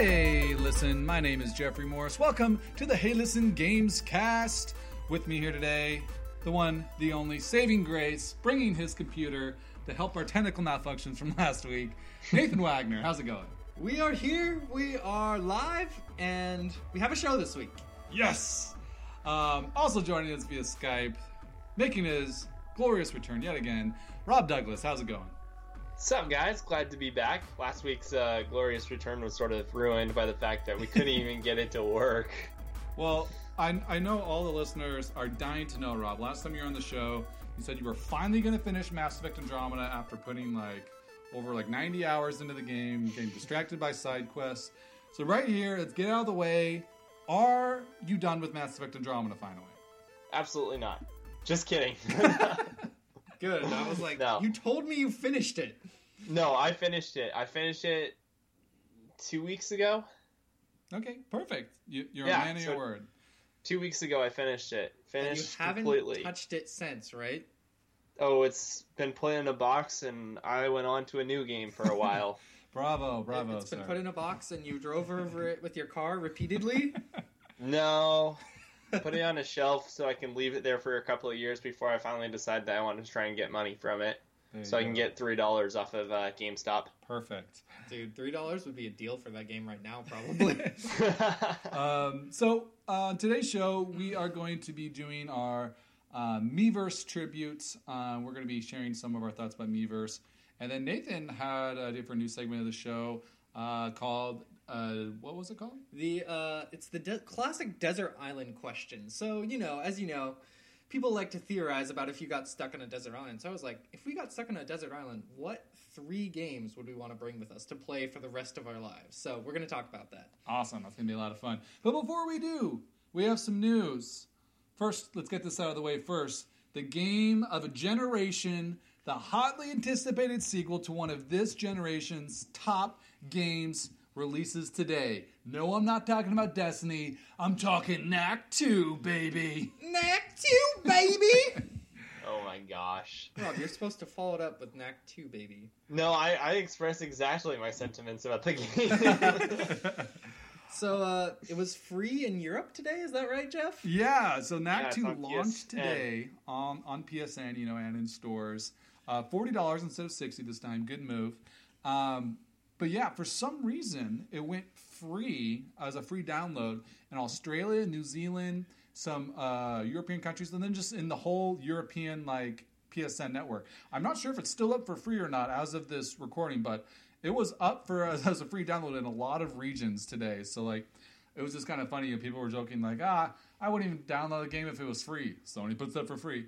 Hey, listen, my name is Jeffrey Morris. Welcome to the Hey Listen Games Cast. With me here today, the one, the only, saving grace, bringing his computer to help our technical malfunctions from last week, Nathan Wagner. How's it going? We are here, we are live, and we have a show this week. Yes! Um, also joining us via Skype, making his glorious return yet again, Rob Douglas. How's it going? What's up, guys? Glad to be back. Last week's uh, glorious return was sort of ruined by the fact that we couldn't even get it to work. Well, I, I know all the listeners are dying to know, Rob. Last time you were on the show, you said you were finally going to finish Mass Effect Andromeda after putting like over like 90 hours into the game, getting distracted by side quests. So right here, let's get out of the way. Are you done with Mass Effect Andromeda finally? Absolutely not. Just kidding. Good. I was like, No. you told me you finished it. no, I finished it. I finished it two weeks ago. Okay, perfect. You, you're Yeah, a man of so- your word. Two weeks ago, I finished it. And you Finished haven't completely. touched it since, right? Oh, it's been put in a box, and I went on to a new game for a while. Bravo, bravo, It's been put in a box and you drove over it with your car repeatedly. no, put it on a shelf so I can leave it there for a couple of years before I finally decide that I want to try and get money from it, There so I can go. get three dollars off of uh, GameStop. perfect. Dude, three dollars would be a deal for that game right now, probably. Um, so uh, on today's show, we are going to be doing our uh, Miiverse tributes. Uh, we're going to be sharing some of our thoughts about Miiverse, and then Nathan had a different new segment of the show uh, called uh, what was it called? the uh, it's the de- classic desert island question. So you know, as you know, people like to theorize about if you got stuck on a desert island. So I was like, if we got stuck on a desert island, what three games would we want to bring with us to play for the rest of our lives? So we're going to talk about that. Awesome, that's going to be a lot of fun. But before we do, we have some news. First, let's get this out of the way first. The game of a generation, the hotly anticipated sequel to one of this generation's top games releases today. No, I'm not talking about Destiny. I'm talking Knack 2, baby. Knack 2, baby! oh my gosh. Rob, you're supposed to follow it up with Knack 2, baby. No, I, I express exactly my sentiments about the game. So uh, it was free in Europe today, is that right, Jeff? Yeah, so Knack yeah, 2 launched PSN. today on, on PSN, you know, and in stores. Uh, $40 instead of 60 this time. Good move. Um, but yeah, for some reason, it went free as a free download in Australia, New Zealand, some uh, European countries, and then just in the whole European like PSN network. I'm not sure if it's still up for free or not as of this recording, but it was up for as a free download in a lot of regions today. So like, it was just kind of funny. People were joking like, ah, I wouldn't even download the game if it was free. Sony puts it up for free.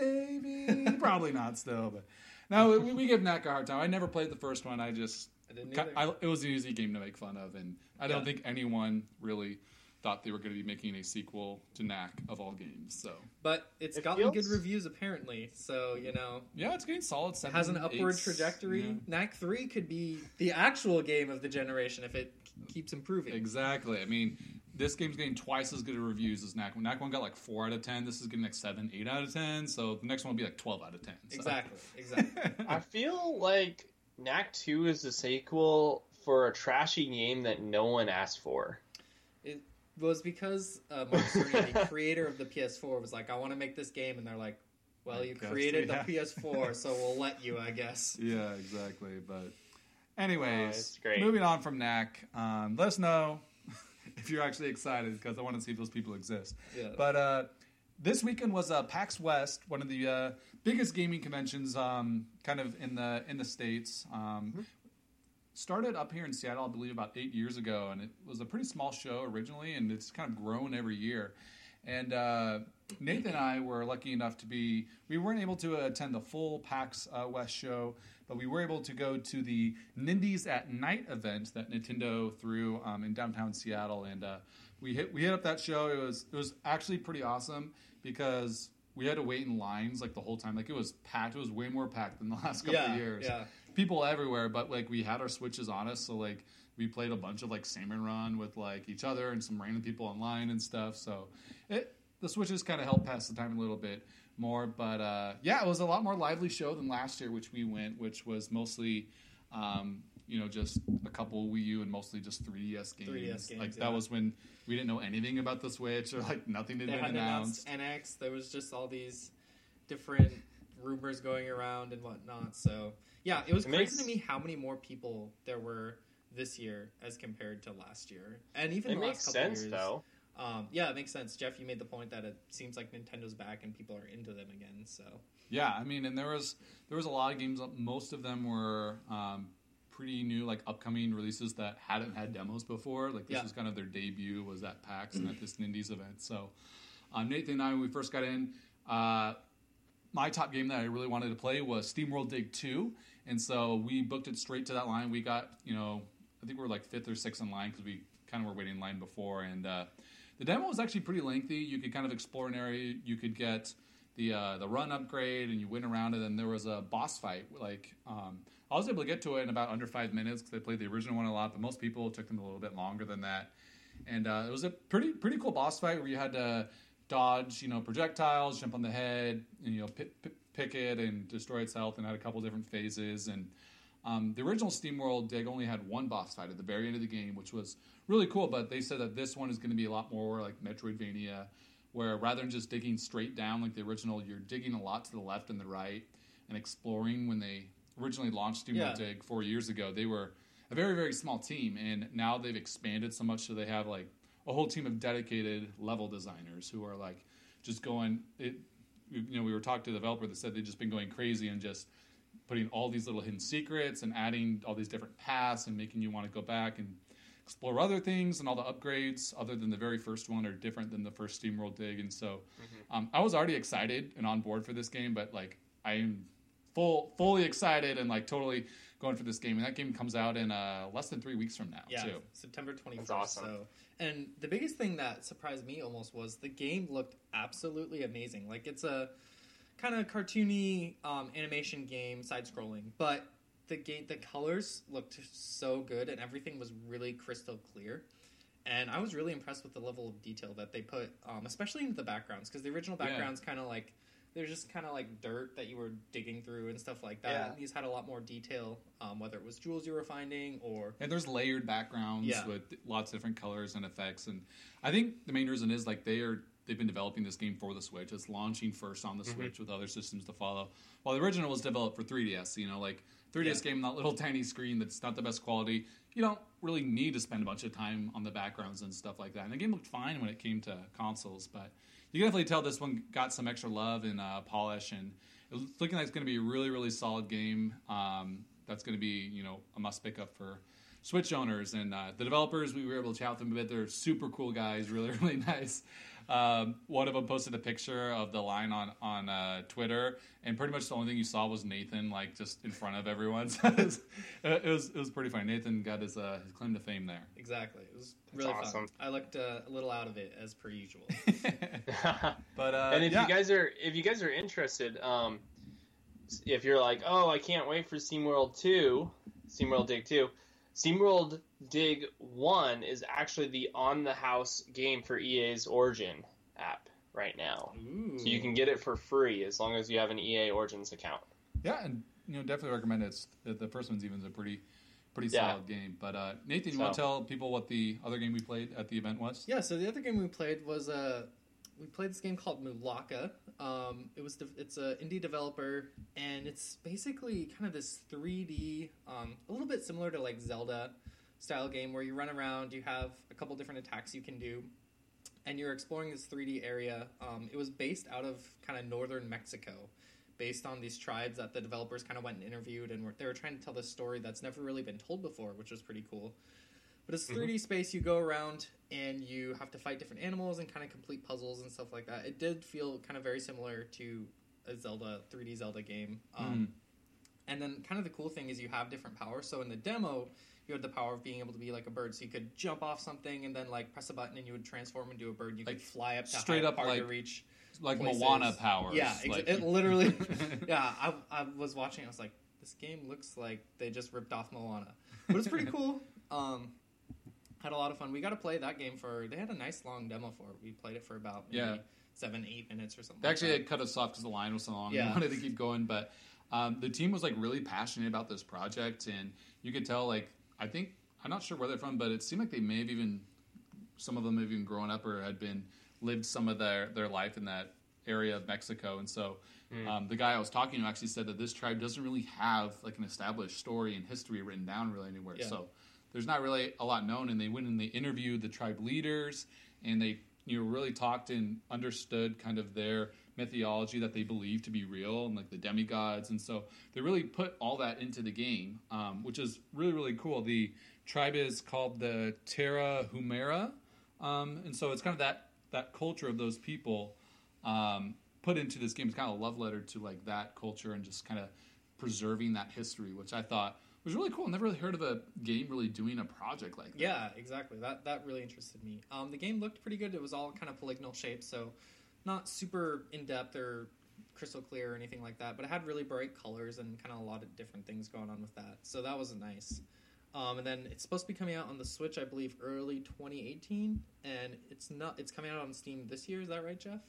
Eh, maybe, probably not still, but. No, we, we give Knack a hard time. I never played the first one. I just, I didn't. I, it was an easy game to make fun of, and I don't think anyone really thought they were going to be making a sequel to Knack of all games. So But it's It gotten feels- good reviews apparently, so you know yeah, it's getting solid. it Seven, has an upward eights. trajectory. Yeah. Knack three could be the actual game of the generation if it keeps improving. Exactly. I mean, this game's getting twice as good of reviews as Knack. Knack one got like four out of ten. This is getting like seven, eight out of ten. So the next one will be like twelve out of ten. So. Exactly, exactly. I feel like Knack 2 is the sequel for a trashy game that no one asked for. it was because uh, Mark Cerny, the creator of the PS4, was like, "I want to make this game," and they're like, "Well, you created yeah. the PS4, so we'll let you, I guess." Yeah, exactly. But, anyways, Oh, it's great. moving on from Knack, um, let us know if you're actually excited because I want to see if those people exist. Yeah. But uh, this weekend was uh, PAX West, one of the uh, biggest gaming conventions, um, kind of in the in the states. Um, Mm-hmm. Started up here in Seattle, I believe, about eight years ago, and it was a pretty small show originally, and it's kind of grown every year. And uh, Nathan and I were lucky enough to be, we weren't able to attend the full PAX uh, West show, but we were able to go to the Nindies at Night event that Nintendo threw um, in downtown Seattle. And uh, we hit we hit up that show. It was it was actually pretty awesome because we had to wait in lines like the whole time. Like it was packed. It was way more packed than the last couple yeah, of years. yeah. People everywhere, but like we had our switches on us, so like we played a bunch of like salmon run with like each other and some random people online and stuff. So it the switches kind of helped pass the time a little bit more. But uh, yeah, it was a lot more lively show than last year, which we went, which was mostly um, you know, just a couple Wii U and mostly just 3DS games. 3DS games, like yeah. that was when we didn't know anything about the Switch or like nothing had They been hadn't announced announced. NX. There was just all these different rumors going around and whatnot. So yeah, it was It crazy makes- to me how many more people there were this year as compared to last year, and even It the makes last couple sense years. though. Um, yeah, it makes sense. Jeff, you made the point that it seems like Nintendo's back and people are into them again. So Yeah, I mean, and there was there was a lot of games. Most of them were um, pretty new, like upcoming releases that hadn't had demos before. Like this Yeah. was kind of their debut. Was at PAX and at this Nindies event. So um, Nathan and I, when we first got in, uh, my top game that I really wanted to play was SteamWorld Dig Two, and so we booked it straight to that line. We got you know, I think we were like fifth or sixth in line because we kind of were waiting in line before, and uh, the demo was actually pretty lengthy. You could kind of explore an area. You could get the uh, the run upgrade, and you went around. And then there was a boss fight. Like um, I was able to get to it in about under five minutes because I played the original one a lot. But most people took them a little bit longer than that. And uh, it was a pretty pretty cool boss fight where you had to dodge, you know, projectiles, jump on the head, and you know, pick, pick, pick it and destroy its health, and had a couple different phases. And um, the original SteamWorld Dig only had one boss fight at the very end of the game, which was really cool. But they said that this one is going to be a lot more like Metroidvania, where rather than just digging straight down like the original, you're digging a lot to the left and the right and exploring. When they originally launched SteamWorld Yeah. Dig four years ago, they were a very very small team, and now they've expanded so much so they have like a whole team of dedicated level designers who are like just going it. You know, we were talking to the developer that said they've just been going crazy and just putting all these little hidden secrets and adding all these different paths and making you want to go back and explore other things and all the upgrades other than the very first one are different than the first SteamWorld dig and so um, I was already excited and on board for this game but like I am full fully excited and like totally going for this game and that game comes out in uh, less than three weeks from now yeah, too September twenty first. Awesome. So and the biggest thing that surprised me almost was the game looked absolutely amazing. Like it's a kind of cartoony um, animation game, side scrolling, but the game, the colors looked so good, and everything was really crystal clear. And I was really impressed with the level of detail that they put, um, especially into the backgrounds, because the original Yeah. backgrounds kind of like they're just kind of like dirt that you were digging through and stuff like that. Yeah. These had a lot more detail, um, whether it was jewels you were finding or And there's layered backgrounds Yeah. with lots of different colors and effects. And I think the main reason is like they are they've been developing this game for the Switch. It's launching first on the Mm-hmm. Switch with other systems to follow. While the original was developed for 3DS, you know, like 3DS Yeah. game, that little tiny screen that's not the best quality. You don't really need to spend a bunch of time on the backgrounds and stuff like that. And the game looked fine when it came to consoles, but you can definitely tell this one got some extra love and uh, polish, and it's looking like it's going to be a really, really solid game. Um, that's going to be, you know, a must pick up for Switch owners and uh, the developers. We were able to chat with them a bit. They're super cool guys, really, really nice. Um, one of them posted a picture of the line on on uh, Twitter, and pretty much the only thing you saw was Nathan, like just in front of everyone. So it, was, it was it was pretty funny. Nathan got his uh, his claim to fame there. exactly. It was That's really awesome. fun. I looked uh, a little out of it as per usual. but uh, and if yeah. you guys are if you guys are interested, um, if you're like, oh, I can't wait for SteamWorld Two, SteamWorld Dig Two, SteamWorld Dig One is actually the on the house game for EA's Origin app right now. Ooh. So you can get it for free as long as you have an EA Origins account. Yeah, and you know, definitely recommend it. It's, the, the first one's even a pretty, pretty Yeah. solid game. But uh, Nathan, you want to tell people what the other game we played at the event was? Yeah, so the other game we played was uh, we played this game called Mulaka. Um, it was de- it's an indie developer, and it's basically kind of this 3D, um, a little bit similar to like Zelda style game where you run around, you have a couple different attacks you can do, and you're exploring this 3D area. Um, it was based out of kind of northern Mexico. Based on these tribes that the developers kind of went and interviewed, and were, they were trying to tell this story that's never really been told before, which was pretty cool. But it's 3D space. You go around and you have to fight different animals and kind of complete puzzles and stuff like that. It did feel kind of very similar to a Zelda 3D Zelda game. Um, And then kind of the cool thing is you have different powers. So in the demo, you had the power of being able to be like a bird. So you could jump off something and then like press a button and you would transform into a bird. You Like, could fly up to straight up, to like, reach. Like places. Moana powers. Yeah, ex- like, it literally. yeah, I, I was watching. I was like, this game looks like they just ripped off Moana, but it's pretty cool. Um, had a lot of fun. We got to play that game for. They had a nice long demo for it. We played it for about maybe Yeah. seven, eight minutes or something. They actually like had cut us off because the line was so long. Yeah. We wanted to keep going, but Um, the team was like really passionate about this project, and you could tell like I think I'm not sure where they're from, but it seemed like they may have even some of them have even grown up or had been lived some of their their life in that area of Mexico, and so. Um, the guy I was talking to actually said that this tribe doesn't really have like an established story and history written down really anywhere. Yeah. So there's not really a lot known. And they went and they interviewed the tribe leaders, and they you know really talked and understood kind of their mythology that they believe to be real and like the demigods. And so they really put all that into the game, um, which is really really cool. The tribe is called the Tarahumara, um, and so it's kind of that that culture of those people um, put into this game. It's kind of a love letter to like that culture and just kind of preserving that history, which I thought was really cool. Never really heard of a game really doing a project like that. Yeah, exactly. That that really interested me. Um, the game looked pretty good. It was all kind of polygonal shapes, so not super in depth or crystal clear or anything like that. But it had really bright colors and kind of a lot of different things going on with that. So that was nice. Um, and then it's supposed to be coming out on the Switch, I believe, early 2018, and it's not. It's coming out on Steam this year. Is that right, Jeff?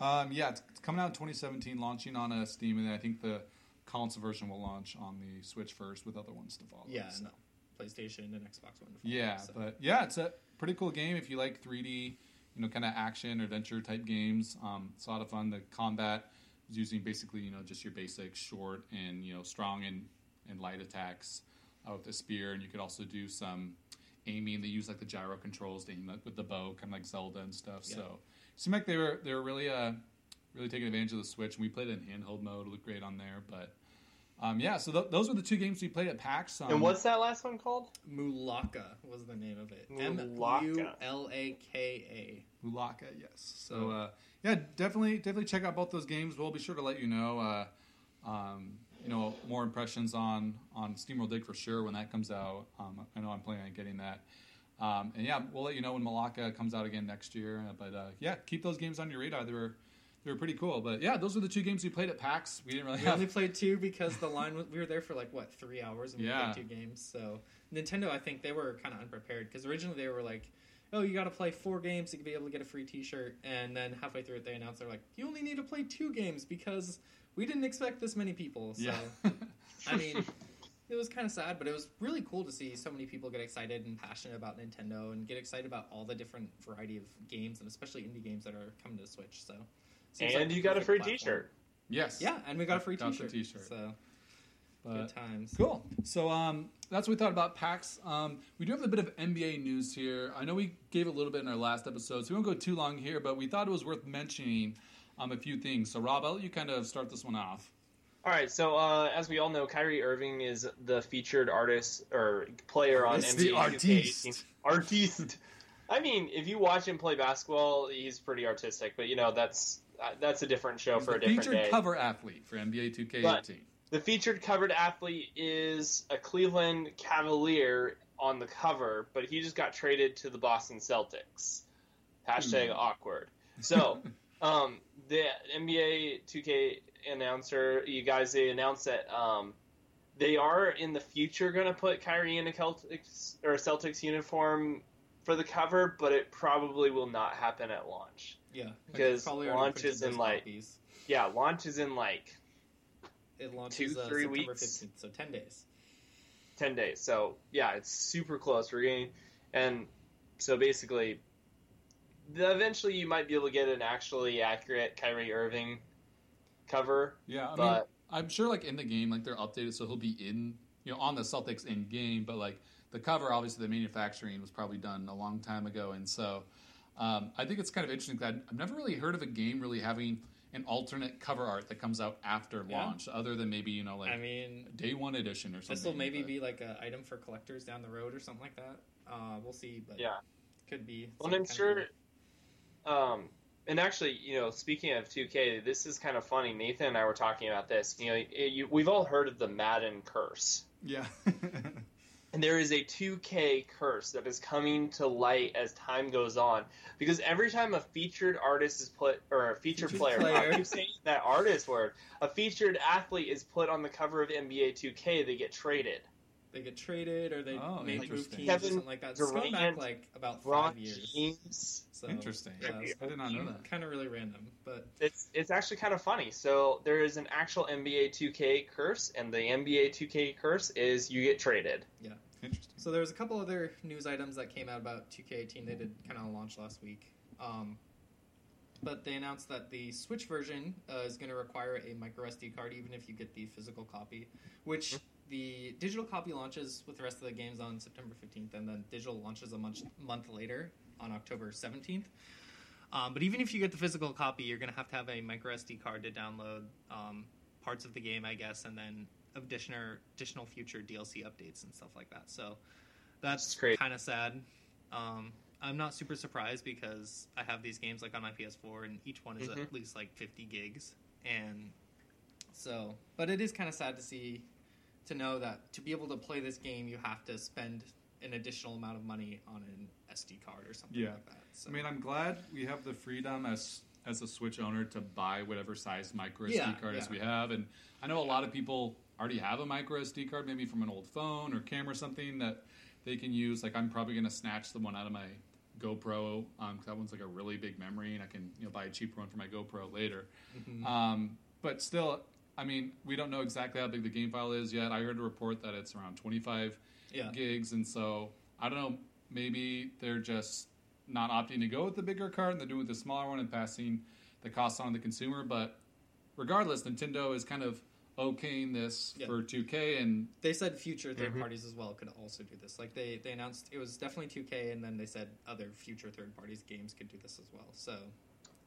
Um, yeah, it's, it's coming out in 2017, launching on a Steam, and I think the console version will launch on the Switch first, with other ones to follow. Yeah, so. no. PlayStation and Xbox One. Yeah, so. but yeah, it's a pretty cool game if you like 3D, you know, kind of action or adventure type games. Um, it's a lot of fun. The combat is using basically, you know, just your basic short and you know strong and and light attacks uh, with the spear, and you could also do some aiming. They use like the gyro controls to aim with the bow, kind of like Zelda and stuff. Yeah. So it seemed like they were they were really uh really taking advantage of the Switch, and we played it in handheld mode. It looked great on there, but. Um, yeah, so th- those were the two games we played at PAX. Um, and what's that last one called? Mulaka was the name of it. M Mulaka. U L A K Mulaka, yes. So uh, yeah, definitely, definitely check out both those games. We'll be sure to let you know, uh, um, you know, more impressions on on SteamWorld Dig for sure when that comes out. Um, I know I'm planning on getting that. Um, and yeah, we'll let you know when Mulaka comes out again next year. Uh, But uh, yeah, keep those games on your radar. They were they were pretty cool. But yeah, those were the two games we played at PAX. We didn't really. We have only played two because the line was, we were there for like what three hours and we Yeah. played two games. So Nintendo, I think they were kind of unprepared because originally they were like, "Oh, you got to play four games to be able to get a free T-shirt," and then halfway through it they announced they're like, "You only need to play two games because we didn't expect this many people." So yeah. I mean. It was kind of sad, but it was really cool to see so many people get excited and passionate about Nintendo and get excited about all the different variety of games and especially indie games that are coming to Switch. So, seems and like you got a free platform. T-shirt. yes. Yeah, and we got a free Got T-shirt. t-shirt. So But- good times. Cool. So um, that's what we thought about PAX. Um, we do have a bit of NBA news here. I know we gave a little bit in our last episode, so we won't go too long here, but we thought it was worth mentioning um, a few things. So, Rob, I'll let you kind of start this one off. All right, so uh, as we all know, Kyrie Irving is the featured artist or player on It's NBA the 2K18. Artiste. I mean, if you watch him play basketball, he's pretty artistic, but you know that's that's a different show He's for a different featured day. cover athlete for NBA 2K18. But- The featured covered athlete is a Cleveland Cavalier on the cover, but he just got traded to the Boston Celtics. Hashtag Hmm. awkward. So, um, the NBA 2K announcer, you guys, they announced that um, they are in the future going to put Kyrie in a Celtics or a Celtics uniform for the cover, but it probably will not happen at launch. Yeah, Because Probably already launch in, like, copies. Yeah, launch is in like it launches two, uh, three September weeks. 15th, so ten days. 10 days. So, yeah, it's super close. We're getting, and so basically, the, eventually you might be able to get an actually accurate Kyrie Irving cover, Yeah, I mean, but I'm sure like in the game, like they're updated, so he'll be in, you know, on the Celtics in game. But like the cover, obviously, the manufacturing was probably done a long time ago, and so um, I think it's kind of interesting that I've never really heard of a game really having an alternate cover art that comes out after Yeah. launch, other than maybe you know like I mean, day one edition or something. this will maybe but- be like an item for collectors down the road or something like that. Uh, we'll see, but yeah. could be. Well, and I'm sure. kinda Um, and actually, you know, speaking of 2K, this is kind of funny. Nathan and I were talking about this. You know, it, you, we've all heard of the Madden curse. yeah. And there is a 2K curse that is coming to light as time goes on. Because every time a featured artist is put, or a featured, Featured player, player. I keep saying that artist word, a featured athlete is put on the cover of NBA 2K, they get traded. they get traded or they Oh, may move interesting. teams or Kevin something like that. It's going back like about Ron five years. James. So, Interesting. Yeah, I did not know that. Kind of really random, but It's it's actually kind of funny. So there is an actual NBA 2K curse, and the NBA 2K curse is you get traded. Interesting. So there was a couple other news items that came out about 2K18. They did kind of launch last week, um, but they announced that the Switch version uh, is going to require a micro SD card, even if you get the physical copy. Which the digital copy launches with the rest of the games on September 15th, and then digital launches a month month later on October 17th. Um, but even if you get the physical copy, you're going to have to have a micro SD card to download um, parts of the game, I guess, and then additional additional future DLC updates and stuff like that. So that's That's great. kind of sad. Um, I'm not super surprised because I have these games like on my PS4, and each one is Mhm. at least like 50 gigs, and so. But it is kind of sad to see, to know that to be able to play this game, you have to spend an additional amount of money on an SD card or something Yeah. like that. So. I mean, I'm glad we have the freedom as as a Switch owner to buy whatever size micro SD Yeah, card as we have, and I know a lot of people already have a micro SD card, maybe from an old phone or camera or something that they can use. Like I'm probably going to snatch the one out of my GoPro um, 'cause that one's like a really big memory, and I can you know buy a cheaper one for my GoPro later. Mhm. Um, but still, I mean, we don't know exactly how big the game file is yet. I heard a report that it's around 25 yeah. gigs, and so I don't know. Maybe they're just not opting to go with the bigger card, and they're doing with the smaller one and passing the cost on to the consumer. But regardless, Nintendo is kind of okaying this Yeah. for 2K, and They said future 3rd Mhm. parties as well could also do this. Like they, they announced it was definitely 2K, and then they said other future third parties games could do this as well. So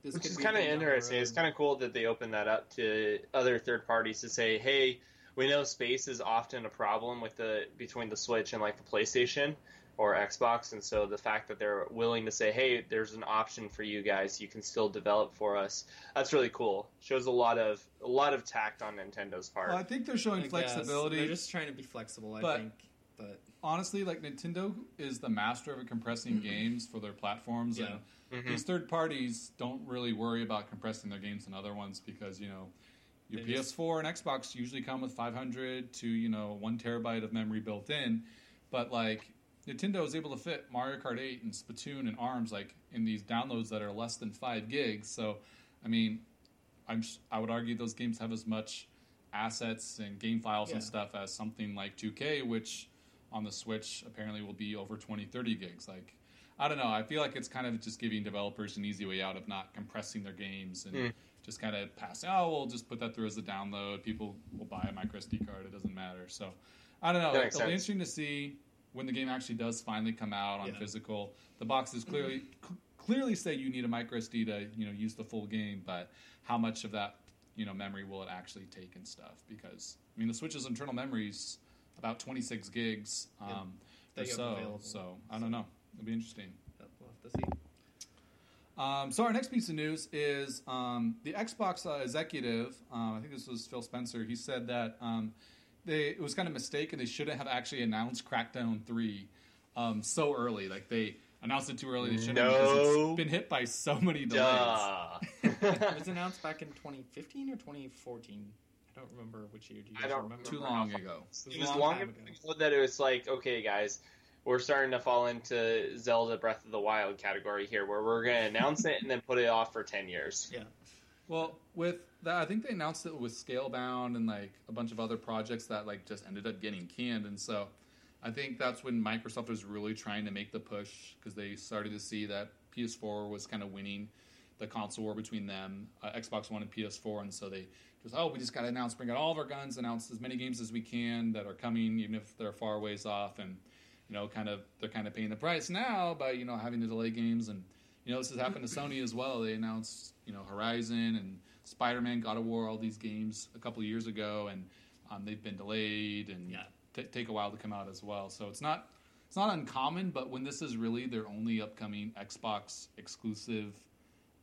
this Which is kind of a thing down the interesting. It's kind of cool that they open that up to other third parties to say, "Hey, we know space is often a problem with the between the Switch and like the PlayStation or Xbox, and so the fact that they're willing to say, "Hey, there's an option for you guys. You can still develop for us." That's really cool. Shows a lot of a lot of tact on Nintendo's part. well, I think they're showing I guess. flexibility. They're just trying to be flexible, I But- think. But Honestly, like Nintendo is the master of compressing games for their platforms, Yeah. and Mhm. these third parties don't really worry about compressing their games and other ones because you know your They PS4 and Xbox usually come with 500 to you know one terabyte of memory built in, but like Nintendo is able to fit Mario Kart 8 and Splatoon and Arms like in these downloads that are less than five gigs. So, I mean, I'm s- I would argue those games have as much assets and game files and stuff as something like 2K, which on the Switch apparently will be over 20, 30 gigs. Like, I don't know. I feel like it's kind of just giving developers an easy way out of not compressing their games and Mm. just kind of passing. Oh, we'll just put that through as a download. People will buy a micro SD card. It doesn't matter. So, I don't know. That It'll makes be interesting to see when the game actually does finally come out on Yeah. physical. The boxes clearly cl- clearly say you need a micro SD to you know use the full game, but how much of that you know memory will it actually take and stuff? Because I mean, the Switch's internal memory is about 26 gigs um, Yeah. or so. available. So I don't know. It'll be interesting. we'll have to see. Um, so our next piece of news is um, the Xbox uh, executive. Um, I think this was Phil Spencer. He said that um, they it was kind of a mistake and they shouldn't have actually announced Crackdown Three um, so early. Like they announced it too early. They shouldn't have because it's been hit by so many delays. It was announced back in 2015 or 2014. I don't remember which year. Do you I guys don't remember? Too long ago. it was long long ago. ago that it was like, okay, guys, we're starting to fall into Zelda Breath of the Wild category here, where we're going to announce it and then put it off for ten years. Yeah. Well, with that, I think they announced it with Scalebound and like a bunch of other projects that like just ended up getting canned, and so I think that's when Microsoft was really trying to make the push because they started to see that PS4 was kind of winning the console war between them, uh, Xbox One and PS4, and so they just oh we just got to announce, bring out all of our guns, announce as many games as we can that are coming, even if they're far ways off, and you know kind of they're kind of paying the price now by you know having to delay games. And you know, this has happened to Sony as well. They announced, you know, Horizon and Spider Man, God of War, all these games a couple of years ago, and um, they've been delayed and Yeah. t- take a while to come out as well. So it's not it's not uncommon, but when this is really their only upcoming Xbox exclusive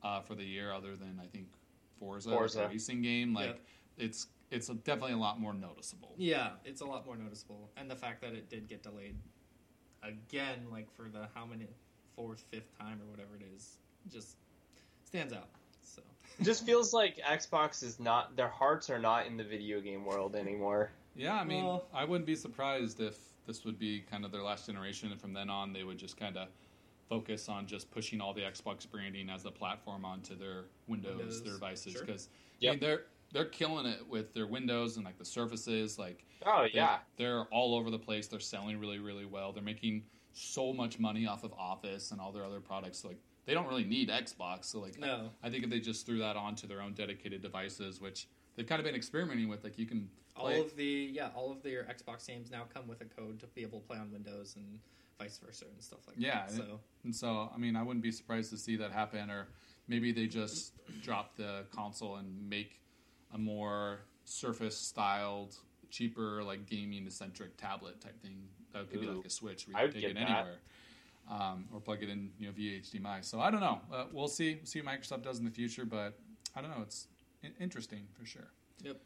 uh, for the year, other than I think Forza, Forza. a racing game, like Yeah. it's it's definitely a lot more noticeable. Yeah, it's a lot more noticeable, and the fact that it did get delayed again, like for the how many fourth, fifth time or whatever it is, just stands out. So It just feels like Xbox is not their hearts are not in the video game world anymore. Yeah, I mean, Well- I wouldn't be surprised if this would be kind of their last generation, and from then on, they would just kind of focus on just pushing all the Xbox branding as the platform onto their Windows, Windows, their devices, sure. because I mean, they're they're killing it with their Windows and like the Surfaces, like Oh they- yeah, they're all over the place. They're selling really, really well. They're making so much money off of Office and all their other products. Like they don't really need Xbox. So like, No. I think if they just threw that onto their own dedicated devices, which they've kind of been experimenting with, like you can All play. of the yeah, all of their Xbox games now come with a code to be able to play on Windows and vice versa and stuff like Yeah, that. So and so, I mean, I wouldn't be surprised to see that happen, or maybe they just drop the console and make a more Surface-styled, cheaper, like gaming-centric tablet type thing. That could be like a Switch. We I could would take it get that. anywhere, um, or plug it in, you know, via HDMI. So I don't know. Uh, we'll see. see what Microsoft does in the future, but I don't know. It's interesting for sure. Yep.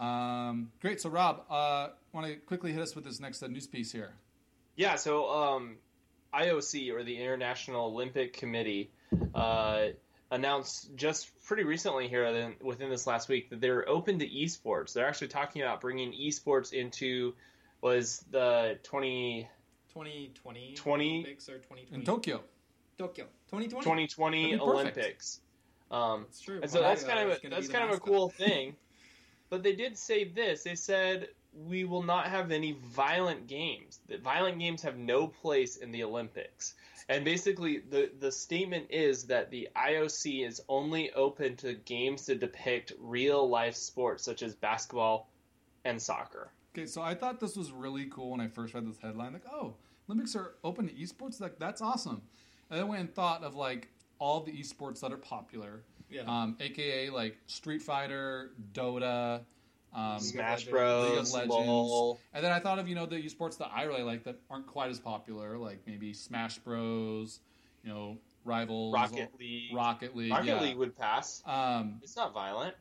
Um, great. So Rob, uh, want to quickly hit us with this next uh, news piece here? yeah. So um, IOC or the International Olympic Committee uh, announced just pretty recently here, within this last week, that they're open to esports. They're actually talking about bringing esports into was the twenty 2020 20 Olympics or 2020 In Tokyo. Tokyo 2020. 2020 That'd be perfect. Olympics. Um, It's true. And so that's kind of a, that's kind of a cool thing. But they did say this. They said we will not have any violent games. That violent games have no place in the Olympics. And basically, the the statement is that the IOC is only open to games that depict real life sports such as basketball and soccer. Okay, so I thought this was really cool when I first read this headline. Like, oh, Olympics are open to esports. Like, that's awesome. And then I went and thought of like all the esports that are popular, Yeah. um, aka like Street Fighter, Dota, um, Smash Legends. Bros, League of Legends. LOL. and then I thought of you know the esports that I really like that aren't quite as popular, like maybe Smash Bros, you know, Rivals, Rocket League. Rocket League, Rocket yeah. League would pass. Um, It's not violent.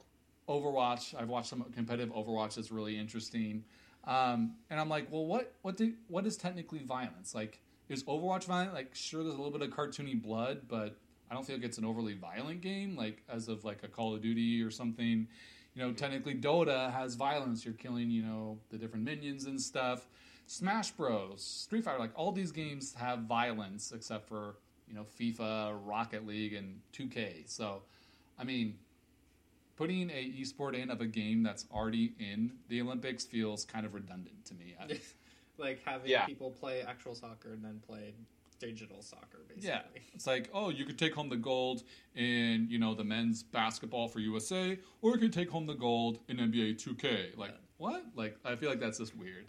Overwatch. I've watched some competitive Overwatch. That's really interesting. Um, and I'm like, well, what what do, what is technically violence? Like, is Overwatch violent? Like, sure, there's a little bit of cartoony blood, but I don't feel like it's an overly violent game. Like, as of like a Call of Duty or something. You know, technically Dota has violence. You're killing, you know, the different minions and stuff. Smash Bros, Street Fighter, like all these games have violence except for you know FIFA, Rocket League, and 2K. So, I mean, putting a esport in of a game that's already in the Olympics feels kind of redundant to me. Like having Yeah. people play actual soccer and then play digital soccer, basically. yeah, it's like oh, you could take home the gold in you know the men's basketball for USA, or you could take home the gold in NBA 2K. Like Yeah. what? Like I feel like that's just weird.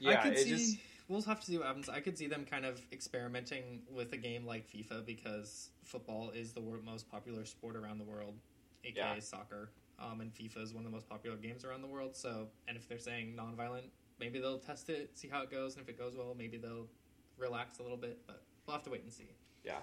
Yeah, I could it see. just We'll have to see what happens. I could see them kind of experimenting with a game like FIFA because football is the most popular sport around the world, aka Yeah. soccer. Um, and FIFA is one of the most popular games around the world. So, and if they're saying non-violent, maybe they'll test it, see how it goes, and if it goes well, maybe they'll relax a little bit. But we'll have to wait and see. Yeah,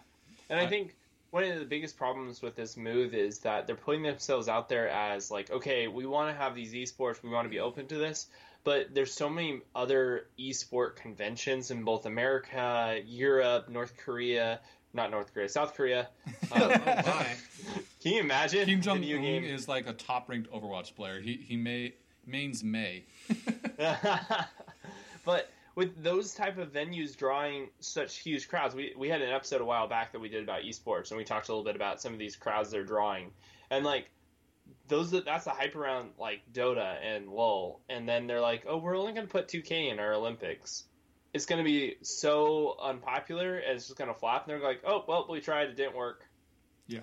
and I I- think one of the biggest problems with this move is that they're putting themselves out there as like, okay, we want to have these esports, we want to be open to this, but there's so many other esport conventions in both America, Europe, North Korea, not North Korea, South Korea. oh Um, my! can you imagine? Kim Jong video Un is like a top ranked Overwatch player. He he may mains Mei. but with those type of venues drawing such huge crowds, we we had an episode a while back that we did about esports, and we talked a little bit about some of these crowds they're drawing, and like those that's the hype around like Dota and LoL, and then they're like, oh, we're only going to put 2K in our Olympics. It's going to be so unpopular, and it's just going to flop. And they're like, oh, well, we tried, it didn't work. Yeah.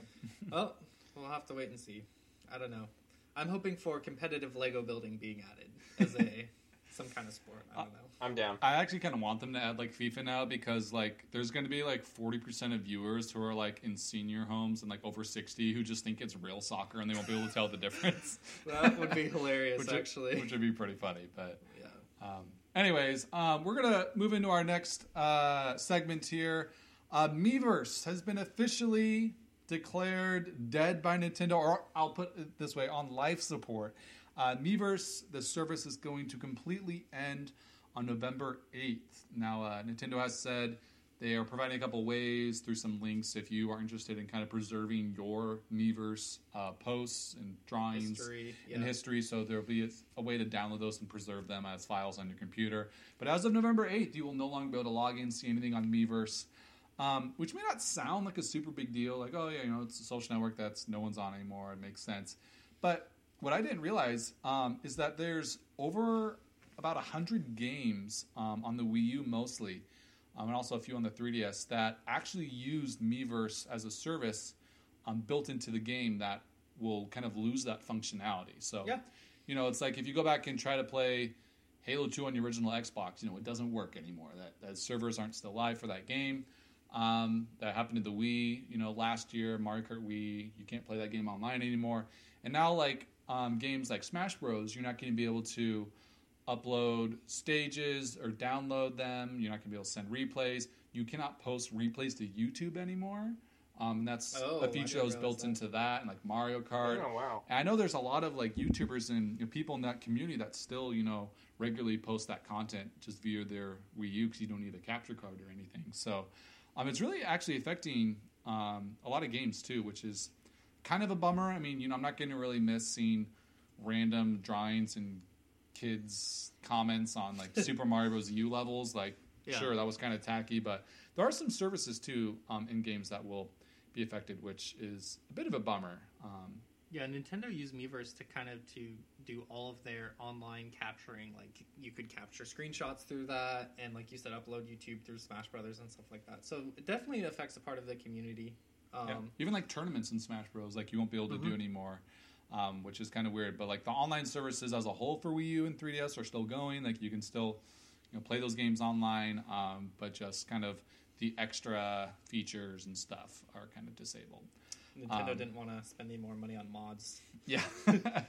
oh, we'll have to wait and see. I don't know. I'm hoping for competitive Lego building being added as a some kind of sport. I don't know. I'm down. I actually kind of want them to add like FIFA now because like there's going to be like 40% of viewers who are like in senior homes and like over 60 who just think it's real soccer and they won't be able to tell the difference. That would be hilarious, which would- actually. which would be pretty funny. But yeah. um, anyways, um, we're gonna move into our next uh, segment here. Uh, Miiverse has been officially declared dead by Nintendo, or I'll put it this way, on life support. Uh, Miiverse, the service is going to completely end on November 8th. Now, uh, Nintendo has said they are providing a couple ways through some links if you are interested in kind of preserving your Miiverse uh, posts and drawings History, and yeah. history. So there'll be a, a way to download those and preserve them as files on your computer. But as of November 8th, you will no longer be able to log in, see anything on Miiverse, um, which may not sound like a super big deal. Like, oh, yeah, you know, it's a social network that's no one's on anymore. It makes sense. But what I didn't realize um, is that there's over about 100 games um, on the Wii U mostly, um, and also a few on the 3DS that actually used Miiverse as a service um, built into the game that will kind of lose that functionality. So, Yeah. you know, it's like if you go back and try to play Halo 2 on the original Xbox, you know, it doesn't work anymore. That, that servers aren't still live for that game. Um, that happened to the Wii, you know, last year, Mario Kart Wii. You can't play that game online anymore. And now, like um, games like Smash Bros, you're not going to be able to upload stages or download them. You're not going to be able to send replays. You cannot post replays to YouTube anymore. Um, and that's Oh, a I feature that was built that. into that, and like Mario Kart. Oh wow. And I know there's a lot of like YouTubers and you know, people in that community that still, you know, regularly post that content just via their Wii U because you don't need a capture card or anything. So, um, it's really actually affecting um, a lot of games too, which is kind of a bummer. I mean, you know, I'm not going to really miss seeing random drawings and kids' comments on like Super Mario Bros. U levels. Like, Yeah. sure, that was kind of tacky, but there are some services too um, in games that will be affected, which is a bit of a bummer. Um, Yeah, Nintendo used Miiverse to kind of to do all of their online capturing. Like you could capture screenshots through that, and like you said, upload YouTube through Smash Brothers and stuff like that. So it definitely affects a part of the community. Um, Yeah. Even like tournaments in Smash Bros, like you won't be able to do Mhm. anymore, um, which is kind of weird. But like the online services as a whole for Wii U and 3DS are still going. Like you can still, you know, play those games online, um, but just kind of the extra features and stuff are kind of disabled. Nintendo Um, didn't want to spend any more money on mods. Yeah.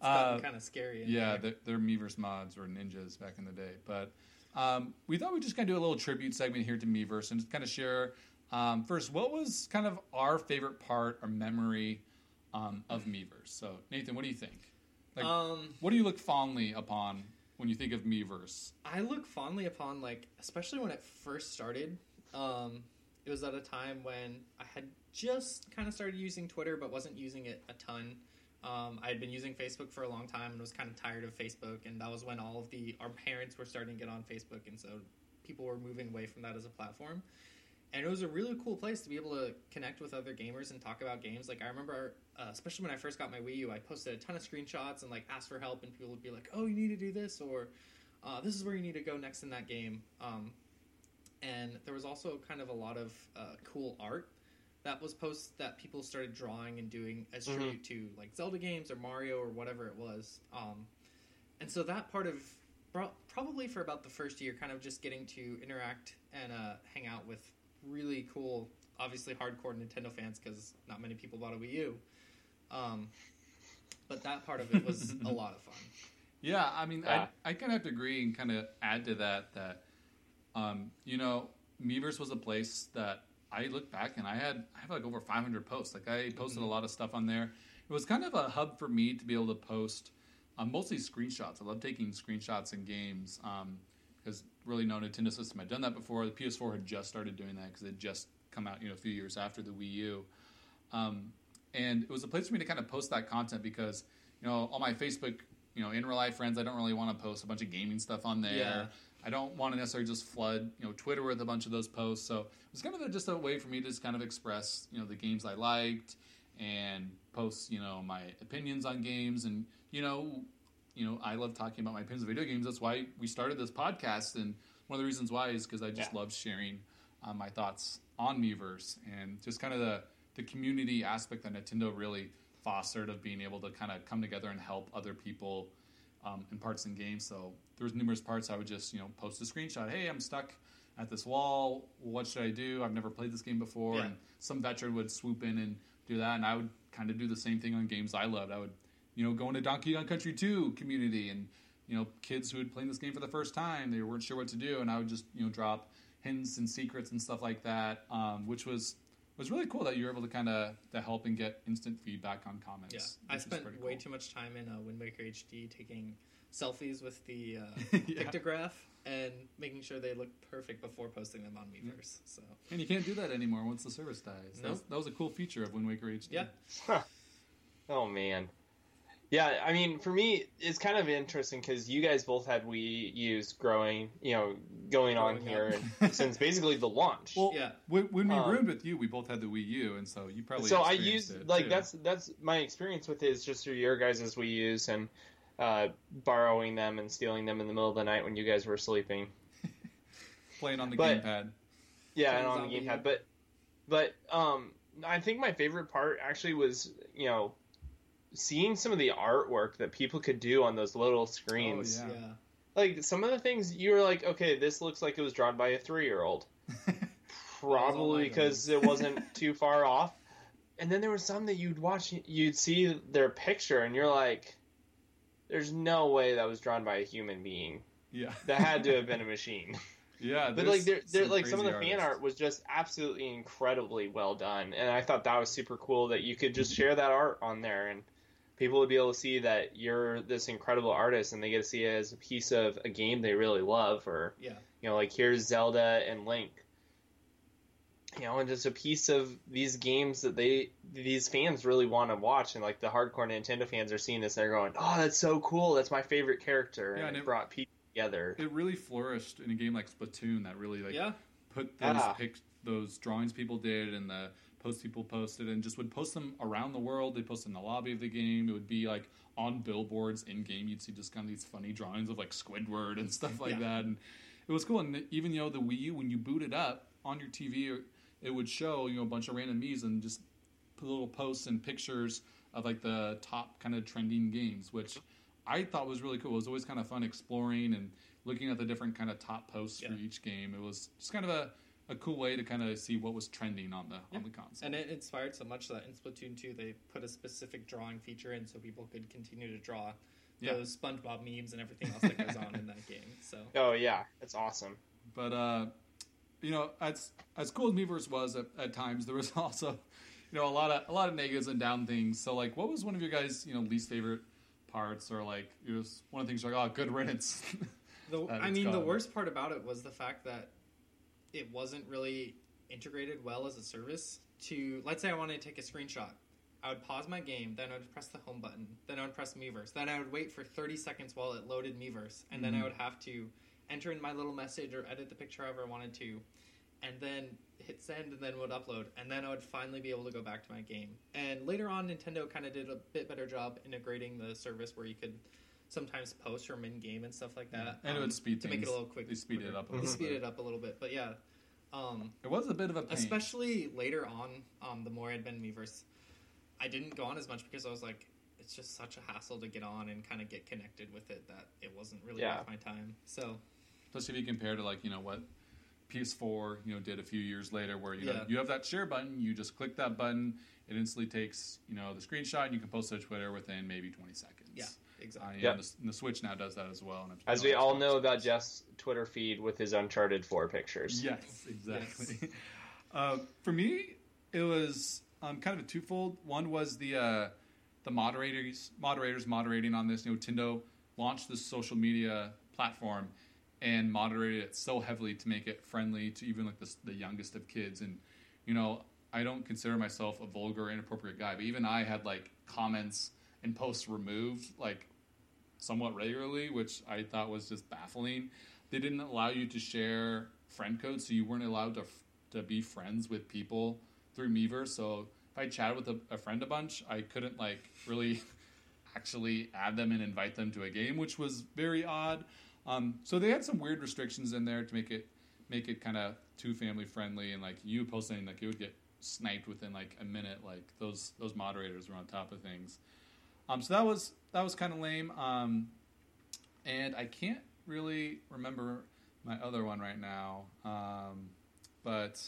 It's Uh, kind of scary. yeah, their, their Miiverse mods were ninjas back in the day. But um, we thought we'd just kind of do a little tribute segment here to Miiverse and just kind of share um, first what was kind of our favorite part or memory um, of Miiverse. So, Nathan, what do you think? Like, um, what do you look fondly upon when you think of Miiverse? I look fondly upon like, especially when it first started. Um, it was at a time when I had just kind of started using Twitter, but wasn't using it a ton. Um, I had been using Facebook for a long time and was kind of tired of Facebook, and that was when all of the our parents were starting to get on Facebook, and so people were moving away from that as a platform. And it was a really cool place to be able to connect with other gamers and talk about games. Like I remember, uh, especially when I first got my Wii U, I posted a ton of screenshots and like asked for help, and people would be like, "Oh, you need to do this," or uh, "This is where you need to go next in that game." Um, and there was also kind of a lot of uh, cool art that was post that people started drawing and doing as Mhm. tribute to like Zelda games or Mario or whatever it was. Um, and so that part of probably for about the first year, kind of just getting to interact and uh, hang out with really cool, obviously hardcore Nintendo fans because not many people bought a Wii U. Um, but that part of it was a lot of fun. Yeah, I mean, Yeah. I, I kind of have to agree and kind of add to that that, um, you know, Miiverse was a place that I look back and I had I have like over 500 posts. Like I posted a lot of stuff on there. It was kind of a hub for me to be able to post um, mostly screenshots. I love taking screenshots in games um, because really no Nintendo system had done that before. The PS4 had just started doing that because it just come out you know a few years after the Wii U. Um, and it was a place for me to kind of post that content because you know all my Facebook you know in real life friends I don't really want to post a bunch of gaming stuff on there. Yeah. I don't want to necessarily just flood you know Twitter with a bunch of those posts. So it was kind of a, just a way for me to just kind of express you know the games I liked and post you know my opinions on games and you know you know I love talking about my opinions of video games. That's why we started this podcast and one of the reasons why is because I just Yeah. love sharing um, my thoughts on Miiverse and just kind of the the community aspect that Nintendo really fostered of being able to kind of come together and help other people um, in parts in games. So there was numerous parts I would just you know post a screenshot. Hey, I'm stuck at this wall. What should I do? I've never played this game before. Yeah. And some veteran would swoop in and do that, and I would kind of do the same thing on games I loved. I would you know go into Donkey Kong Country 2 community and you know kids who had played this game for the first time they weren't sure what to do, and I would just you know drop hints and secrets and stuff like that, um, which was was really cool that you were able to kind of to help and get instant feedback on comments. Yeah, I spent pretty way cool. too much time in uh, Wind Waker HD taking selfies with the uh, Yeah. pictograph and making sure they look perfect before posting them on Miiverse. So And you can't do that anymore once the service dies. That, was, that was a cool feature of Wind Waker HD. yeah, Oh man. Yeah, I mean, for me, it's kind of interesting because you guys both had Wii U's growing, you know, going on Growing here up. since basically the launch. Well, Yeah. when, when we Um, roomed with you, we both had the Wii U, and so you probably so I experienced use it, like too. that's that's my experience with it is just through your guys' Wii U's and uh, borrowing them and stealing them in the middle of the night when you guys were sleeping. playing on the but- gamepad. Yeah, Playing and on the Zombie, gamepad. But but um, I think my favorite part actually was you know seeing some of the artwork that people could do on those little screens. Oh, yeah, Yeah. Like some of the things you were like, okay, this looks like it was drawn by a three-year-old. Probably because it wasn't too far off. And then there was some that you'd watch, you'd see their picture, and you're like, "There's no way that was drawn by a human being. yeah, That had to have been a machine." yeah. but there's like, there, there, some like some of the crazy fan art was just absolutely incredibly well done, and I thought that was super cool that you could just share that art on there, and people would be able to see that you're this incredible artist, and they get to see it as a piece of a game they really love, or yeah. you know, like here's Zelda and Link. You know, and just a piece of these games that they these fans really want to watch, and like the hardcore Nintendo fans are seeing this, and they're going, "Oh, that's so cool! That's my favorite character," Yeah, and and it it- brought people together. It really flourished in a game like Splatoon that really like yeah. put those Ah. pic- those drawings people did and the posts people posted and just would post them around the world. They post in the lobby of the game. It would be like on billboards in game. You'd see just kind of these funny drawings of like Squidward and stuff like Yeah. that. And it was cool. And even you know the Wii U when you boot it up on your TV, it would show you know a bunch of random Miis and just put little posts and pictures of like the top kind of trending games, which I thought was really cool. It was always kind of fun exploring and looking at the different kind of top posts for each game. It was just kind of a, a cool way to kind of see what was trending on the on the console. And it inspired so much that in Splatoon 2 they put a specific drawing feature in so people could continue to draw Yeah. those SpongeBob memes and everything else that goes on in that game. So Oh yeah, it's awesome. But uh, you know, as as cool as Miiverse was at, at times, there was also you know a lot of a lot of negatives and down things. So like, what was one of your guys you know least favorite parts, or like it was one of the things you're like, oh, good riddance. the, I it's mean, the worst part about it was the fact that it wasn't really integrated well as a service. To let's say I wanted to take a screenshot, I would pause my game, then I would press the home button, then I would press Miiverse, then I would wait for 30 seconds while it loaded Miiverse, and then I Mhm. would have to enter in my little message or edit the picture however I wanted to, and then hit send, and then would upload, and then I would finally be able to go back to my game. And later on, Nintendo kind of did a bit better job integrating the service where you could sometimes post from in game and stuff like that, And it um, would speed to make it things- a little quick. they speed it up a little speed bit. it up a little bit, but yeah. Um, it was a bit of a pain. especially later on, um, the more I'd been Miiverse, I didn't go on as much because I was like, it's just such a hassle to get on and kind of get connected with it that it wasn't really Yeah. worth my time. So especially if you compare to like you know what PS4 you know did a few years later, where you know you have that share button, you just click that button, it instantly takes you know the screenshot, and you can post it to Twitter within maybe 20 seconds. Yeah, Uh, exactly. Yep. and the, the Switch now does that as well. And I'm- As we all Xbox know about. Jeff's Twitter feed with his Uncharted 4 pictures. Yes, exactly. uh, for me, it was um, kind of a twofold. One was the uh, the moderators moderators moderating on this. You know, Nintendo launched this social media platform and moderated it so heavily to make it friendly to even like the, the youngest of kids. And you know, I don't consider myself a vulgar, inappropriate guy, but even I had like comments and posts removed like somewhat regularly, which I thought was just baffling. They didn't allow you to share friend codes, so you weren't allowed to to be friends with people through Miiverse. So if I chatted with a, a friend a bunch, I couldn't like really actually add them and invite them to a game, which was very odd. Um, so they had some weird restrictions in there to make it make it kind of too family friendly, and like you posting like it would get sniped within like a minute. Like those those moderators were on top of things. Um, so that was that was kind of lame. Um, and I can't really remember my other one right now. Um, but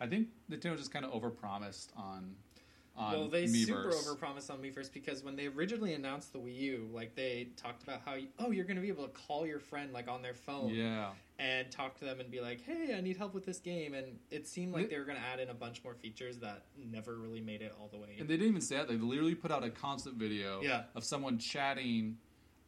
I think Nintendo just kind of overpromised on on well, they Miiverse. super overpromised on Miiverse because when they originally announced the Wii U, like they talked about how you, oh you're going to be able to call your friend like on their phone Yeah, and talk to them and be like, hey, I need help with this game, and it seemed like they were going to add in a bunch more features that never really made it all the way. and they didn't even say that. They literally put out a constant video Yeah. of someone chatting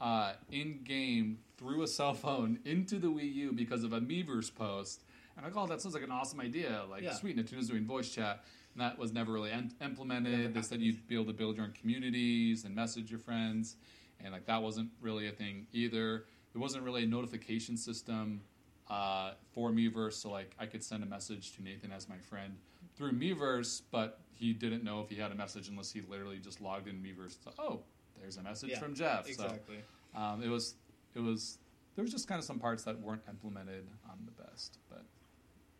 uh, in game through a cell phone into the Wii U because of a Miiverse post. And I like, oh, that sounds like an awesome idea. Like, Yeah. sweet, Nintendo's doing voice chat. And that was never really en- implemented. Never they said you'd be able to build your own communities and message your friends. And, like, that wasn't really a thing either. There wasn't really a notification system uh, for Miiverse. So, like, I could send a message to Nathan as my friend through Miiverse, but he didn't know if he had a message unless he literally just logged in Miiverse. So, oh, there's a message Yeah, from Jeff. Exactly. So um, it was, it was, there was just kind of some parts that weren't implemented on the best. But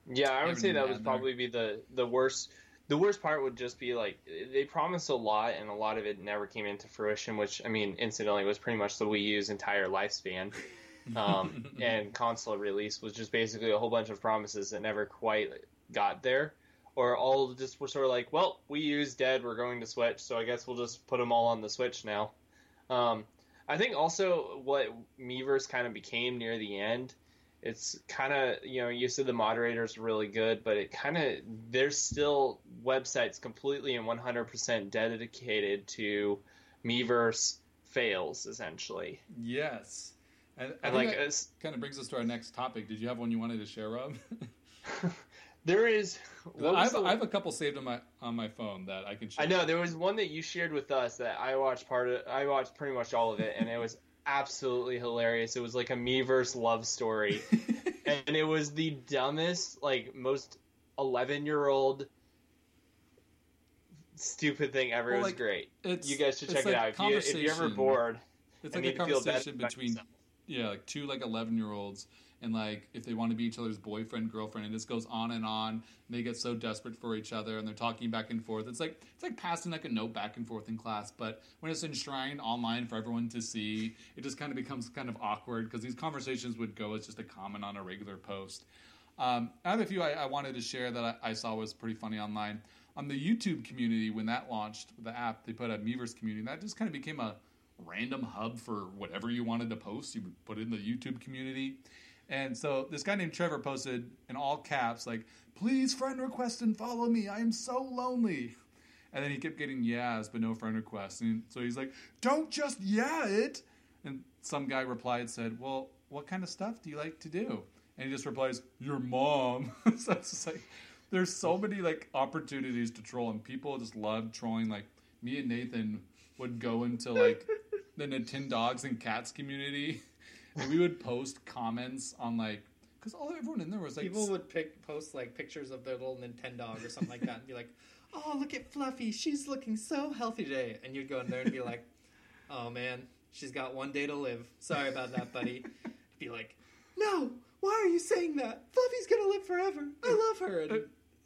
Yeah, I would say that had would there. probably be the the worst. The worst part would just be like they promised a lot, and a lot of it never came into fruition. Which I mean, incidentally, was pretty much the Wii U's entire lifespan. Um, and console release was just basically a whole bunch of promises that never quite got there, or all just were sort of like, well, Wii U's dead. We're going to Switch, so I guess we'll just put them all on the Switch now. Um, I think also what Miiverse kind of became near the end it's kind of you know you said the moderator's really good but it kind of there's still websites completely and 100% dedicated to Miiverse fails essentially yes, and, and like kind of brings us to our next topic. Did you have one you wanted to share, Rob? there is I have, the- I have a couple saved on my on my phone that I can share. I know there was one that you shared with us that I watched part of I watched pretty much all of it and it was absolutely hilarious it was like a Miiverse love story and it was the dumbest, like most eleven year old stupid thing ever. Well, it was like, great. You guys should check like it out. If, you, if you're ever bored, It's like a need feel better conversation between yourself. Yeah, like two like eleven year olds, and like if they want to be each other's boyfriend girlfriend, and this goes on and on. And they get so desperate for each other, and they're talking back and forth. It's like it's like passing like a note back and forth in class, but when it's enshrined online for everyone to see, it just kind of becomes kind of awkward because these conversations would go as just a comment on a regular post. Um, I have a few I, I wanted to share that I, I saw was pretty funny online. On the YouTube community, when that launched, the app, they put a Miiverse community. That just kind of became a random hub for whatever you wanted to post. You would put it in the YouTube community. And so this guy named Trevor posted in all caps, like, please friend request and follow me. I am so lonely. And then he kept getting yeahs, but no friend requests. And so he's like, don't just yeah it. And some guy replied, said, well, what kind of stuff do you like to do? And he just replies, your mom. so it's just like, there's so many like opportunities to troll, and people just love trolling. Like me and Nathan would go into like the Nintendogs and Cats community, and we would post comments on like because all everyone in there was like People would pick post like pictures of their little Nintendo dog or something like that and be like, "Oh, look at Fluffy. She's looking so healthy today." And you'd go in there and be like, "Oh man, she's got one day to live. Sorry about that, buddy." be like, "No, why are you saying that? Fluffy's gonna live forever. I love her." And uh,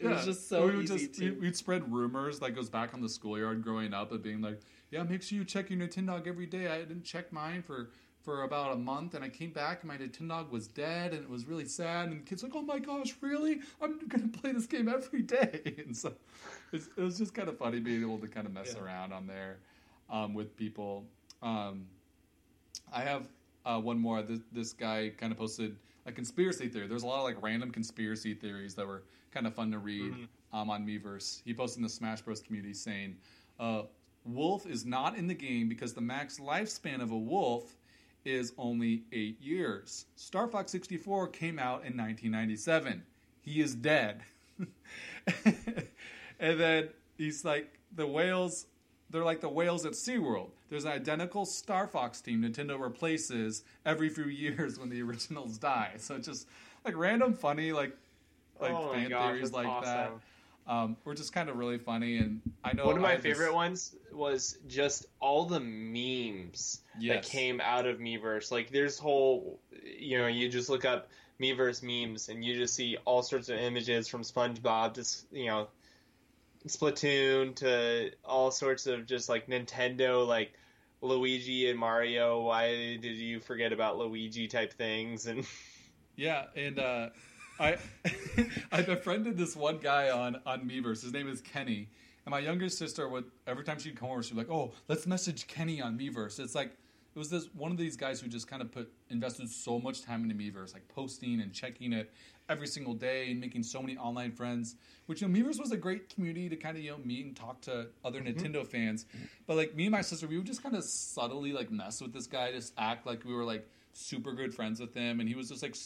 it was just so we would easy just, to. we- We'd spread rumors that goes back on the schoolyard growing up of being like, yeah, make sure you check your Nintendo every day. I didn't check mine for for about a month, and I came back and my Nintendo was dead, and it was really sad. And the kids like, oh my gosh, really? I'm gonna play this game every day. And so it's, it was just kind of funny being able to kind of mess Yeah. around on there um, with people. Um, I have uh, one more. This, this guy kind of posted a conspiracy theory. There's a lot of like random conspiracy theories that were kind of fun to read um, on Miiverse. He posted in the Smash Bros. community saying, uh, "Wolf is not in the game because the max lifespan of a wolf is only eight years. Star Fox 64 came out in 1997. He is dead." and then he's like, "The whales." They're like the whales at SeaWorld. There's an identical Star Fox team Nintendo replaces every few years when the originals die. So it's just like random funny like like Oh fan gosh, theories like awesome. that. Um, were just kind of really funny and I know One of my favorite this- ones was just all the memes that came out of Miiverse. Like there's whole, you know, you just look up Miiverse memes and you just see all sorts of images from SpongeBob to you know Splatoon to all sorts of just like Nintendo like Luigi and Mario. Why did you forget about Luigi type things and Yeah, and uh, I I befriended this one guy on on Miiverse. His name is Kenny, and my younger sister would every time she'd come over, she'd be like, "Oh, let's message Kenny on Miiverse." It's like it was this one of these guys who just kind of put invested so much time into Miiverse, like posting and checking it every single day and making so many online friends. Which you know, Miiverse was a great community to kind of you know meet and talk to other mm-hmm. Nintendo fans. But like me and my sister, we would just kind of subtly like mess with this guy, just act like we were like super good friends with him, and he was just like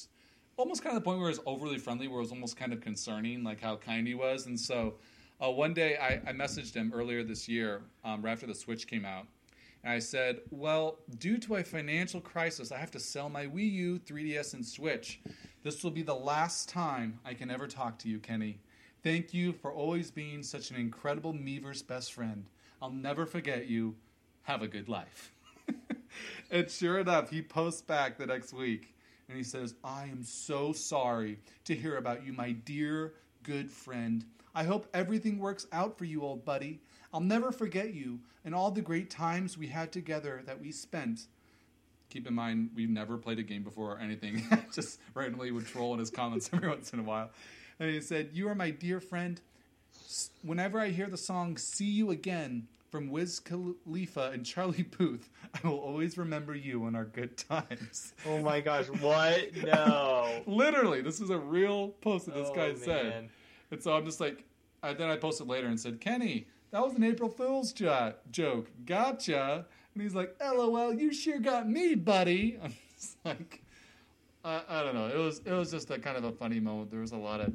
almost kind of the point where he was overly friendly, where it was almost kind of concerning, like how kind he was. And so uh, one day I, I messaged him earlier this year, um, right after the Switch came out. And I said, Well, due to a financial crisis, I have to sell my Wii U, 3DS, and Switch. This will be the last time I can ever talk to you, Kenny. Thank you for always being such an incredible Miiverse best friend. I'll never forget you. Have a good life. and sure enough, he posts back the next week and he says, I am so sorry to hear about you, my dear, good friend. I hope everything works out for you, old buddy. I'll never forget you and all the great times we had together that we spent. Keep in mind, we've never played a game before or anything. Just randomly would troll in his comments every once in a while. And he said, You are my dear friend. Whenever I hear the song See You Again from Wiz Khalifa and Charlie Puth, I will always remember you and our good times. Oh my gosh, what? No. Literally, this is a real post that this Oh, guy said. And so I'm just like, I, then I posted later and said, Kenny, that was an April Fool's jo- joke. Gotcha. And he's like, LOL, you sure got me, buddy. I'm just like, I, I don't know. It was it was just a kind of a funny moment. There was a lot of,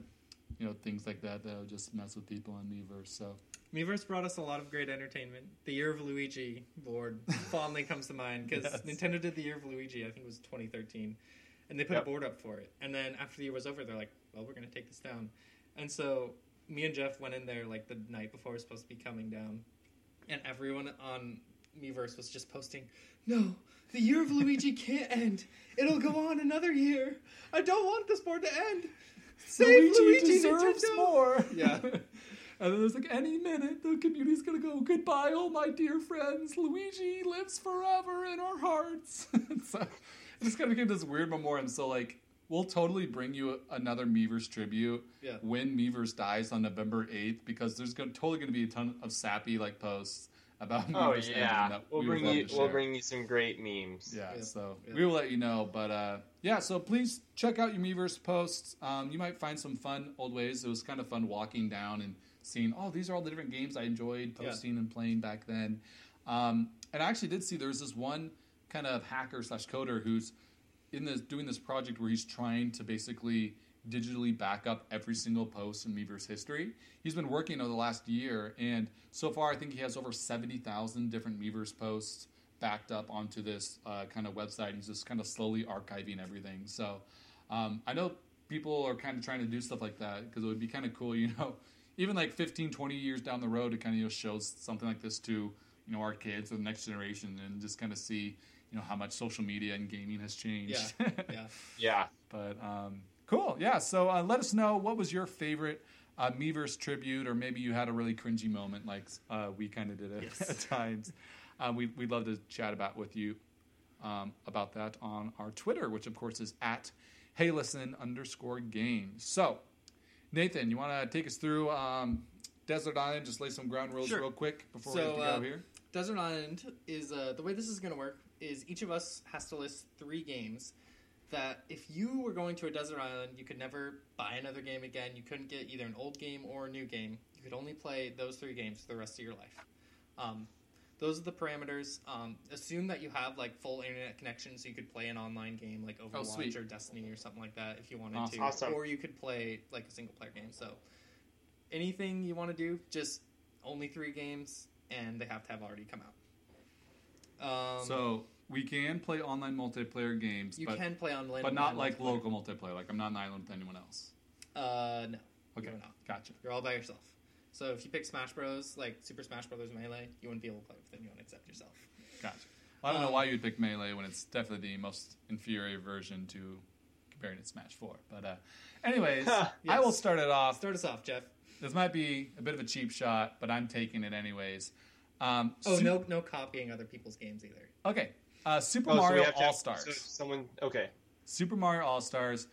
you know, things like that that would just mess with people on Miiverse. So Miiverse brought us a lot of great entertainment. The Year of Luigi board fondly comes to mind because Yes. Nintendo did the Year of Luigi. I think it was 2013, and they put Yep. a board up for it. And then after the year was over, they're like, "Well, we're going to take this down." And so me and Jeff went in there like the night before it was supposed to be coming down, and everyone on Miiverse was just posting, "No, the Year of Luigi can't end. It'll go on another year. I don't want this board to end. Save Luigi, Luigi, deserves Nintendo." more. Yeah. and then there's like any minute the community's gonna go goodbye, all my dear friends. Luigi lives forever in our hearts. so it just kind of became this weird memoriam. So like we'll totally bring you another Miiverse tribute Yeah. when Miiverse dies on November eighth because there's gonna, totally gonna be a ton of sappy like posts about Oh Miiverse ending yeah, that we'll we would bring love you. to We'll bring you some great memes. Yeah, Yeah. so Yeah. we will let you know. But uh, yeah, so please check out your Miiverse posts. Um, you might find some fun old ways. It was kind of fun walking down and seeing, oh, these are all the different games I enjoyed Yeah. posting and playing back then. Um, and I actually did see there's this one kind of hacker slash coder who's in this doing this project where he's trying to basically digitally back up every single post in Miiverse history. He's been working over the last year, and so far I think he has over seventy thousand different Miiverse posts backed up onto this uh, kind of website. He's just kind of slowly archiving everything. So um, I know people are kind of trying to do stuff like that because it would be kind of cool, you know, even like 15, 20 years down the road it kind of you know, show something like this to you know our kids or the next generation and just kind of see you know how much social media and gaming has changed. Yeah. Yeah. Yeah. But um, cool, yeah. So uh, let us know what was your favorite uh, Miiverse tribute, or maybe you had a really cringy moment like uh, we kind of did at, Yes. at times. Uh, we, we'd love to chat about with you um, about that on our Twitter, which of course is at Hey Listen underscore Games. So Nathan, you want to take us through um, Desert Island? Just lay some ground rules Sure. real quick before So, we have to go uh, here. Desert Island is uh, the way this is going to work is each of us has to list three games that if you were going to a desert island, you could never buy another game again. You couldn't get either an old game or a new game. You could only play those three games for the rest of your life. Um, those are the parameters. Um, assume that you have like full internet connection, so you could play an online game like Oh. Overwatch or Destiny or something like that if you wanted Awesome. to, Awesome. or you could play like a single player game. So anything you want to do, just only three games, and they have to have already come out. Um, so we can play online multiplayer games, you but, can play online, but not like local multiplayer. Like I'm not on an island with anyone else. Uh, no, Okay, you're not. gotcha. You're all by yourself. So if you pick Smash Bros, like Super Smash Bros. Melee, you wouldn't be able to play with anyone except yourself. Gotcha. Well, I don't know Um, why you'd pick Melee when it's definitely the most inferior version to comparing it to Smash 4. But, uh, anyways, I will start it off. Start us off, Jeff. This might be a bit of a cheap shot, but I'm taking it anyways. Um, Oh, Su- no, no copying other people's games either. Okay. Uh, Super Oh, Mario have to have- All Stars. so someone. Okay. Super Mario All Stars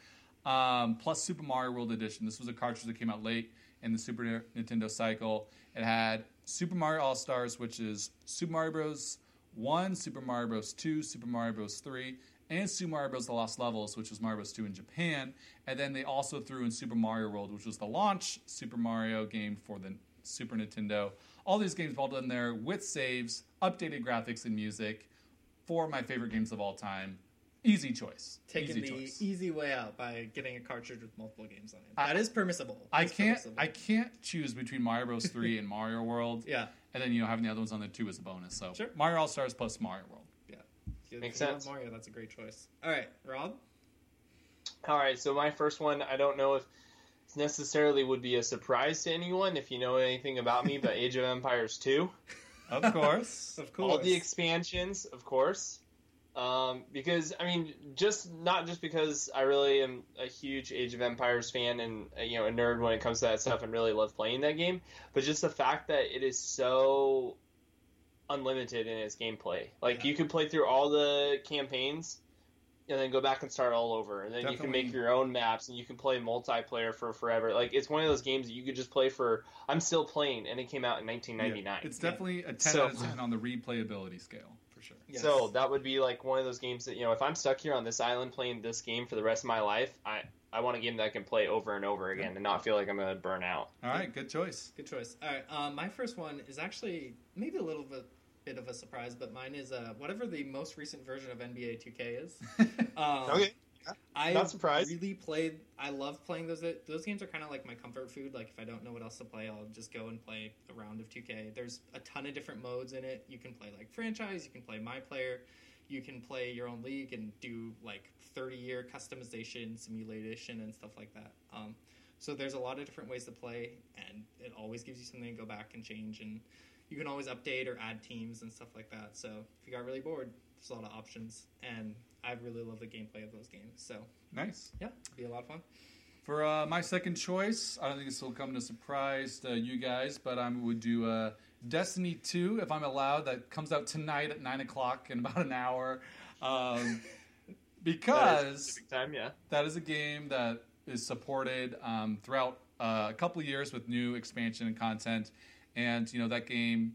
um, plus Super Mario World Edition. This was a cartridge that came out late in the Super Nintendo cycle. It had Super Mario All Stars, which is Super Mario Bros. 1, Super Mario Bros. 2, Super Mario Bros. 3, and Super Mario Bros. The Lost Levels, which was Mario Bros. 2 in Japan. And then they also threw in Super Mario World, which was the launch Super Mario game for the Super Nintendo. All these games balled in there with saves, updated graphics, and music. Four of my favorite games of all time. Easy choice. Taking Easy the choice. easy way out by getting a cartridge with multiple games on it. I- that is permissible. I That's can't. permissible. I can't choose between Mario Bros. 3 and Mario World. Yeah. And then you know having the other ones on there too is a bonus. So Sure. Mario All Stars plus Mario World. Yeah. If Makes sense. Mario, that's a great choice. All right, Rob. All right, so my first one, I don't know if necessarily would be a surprise to anyone if you know anything about me, but Age of Empires 2. Of course. Of course. All the expansions, of course. Um, because I mean, just not just because I really am a huge Age of Empires fan and uh, you know a nerd when it comes to that stuff and really love playing that game, but just the fact that it is so unlimited in its gameplay. Like Yeah. you can play through all the campaigns and then go back and start all over, and then you can make your own maps and you can play multiplayer for forever. Like it's one of those games that you could just play for. I'm still playing, and it came out in 1999. It's definitely a 10 So- out of 10 on the replayability scale. Yes. So that would be like one of those games that you know, if I'm stuck here on this island playing this game for the rest of my life, I I want a game that I can play over and over again and not feel like I'm gonna burn out. All right, good choice. Good choice. All right, um, my first one is actually maybe a little bit bit of a surprise, but mine is uh, whatever the most recent version of NBA 2K is. Um, I Not surprised. really played. I love playing those. Those games are kind of like my comfort food. Like if I don't know what else to play, I'll just go and play a round of 2K. There's a ton of different modes in it. You can play like franchise. You can play my player. You can play your own league and do like 30 year customization, simulation, and stuff like that. Um, so there's a lot of different ways to play, and it always gives you something to go back and change. And you can always update or add teams and stuff like that. So if you got really bored, there's a lot of options, and I really love the gameplay of those games. So Nice. yeah, it'd be a lot of fun. For uh, my second choice, I don't think this will come as a surprise to you guys, but I would do uh, Destiny 2 if I'm allowed. That comes out tonight at 9 o'clock in about an hour. Um, because specific time, yeah. that is a game that is supported um, throughout uh, a couple of years with new expansion and content. And, you know, that game,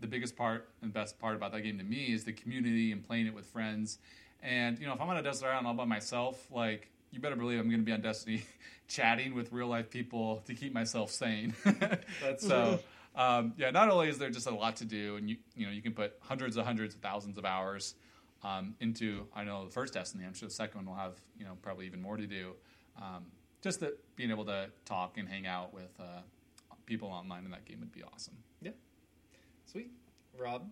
the biggest part and best part about that game to me is the community and playing it with friends. And, you know, if I'm on a desert island all by myself, like, you better believe I'm going to be on Destiny chatting with real life people to keep myself sane. That's- so, um, yeah, not only is there just a lot to do, and you, you know, you can put hundreds of hundreds of thousands of hours um, into I know the first Destiny. I'm sure the second one will have you know probably even more to do. Um, just that being able to talk and hang out with uh, people online in that game would be awesome. Yeah, sweet, Rob.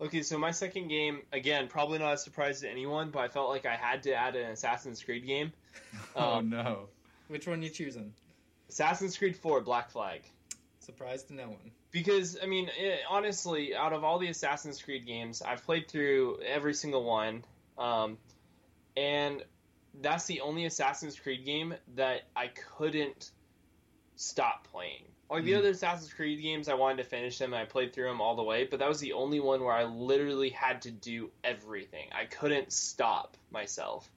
Okay, so my second game, again, probably not a surprise to anyone, but I felt like I had to add an Assassin's Creed game. Oh Um, no! Which one you choosing? Assassin's Creed 4 Black Flag. Surprise to no one. Because, I mean, it, honestly, out of all the Assassin's Creed games, I've played through every single one. Um, and that's the only Assassin's Creed game that I couldn't stop playing. Like the Mm. other Assassin's Creed games, I wanted to finish them and I played through them all the way, but that was the only one where I literally had to do everything. I couldn't stop myself.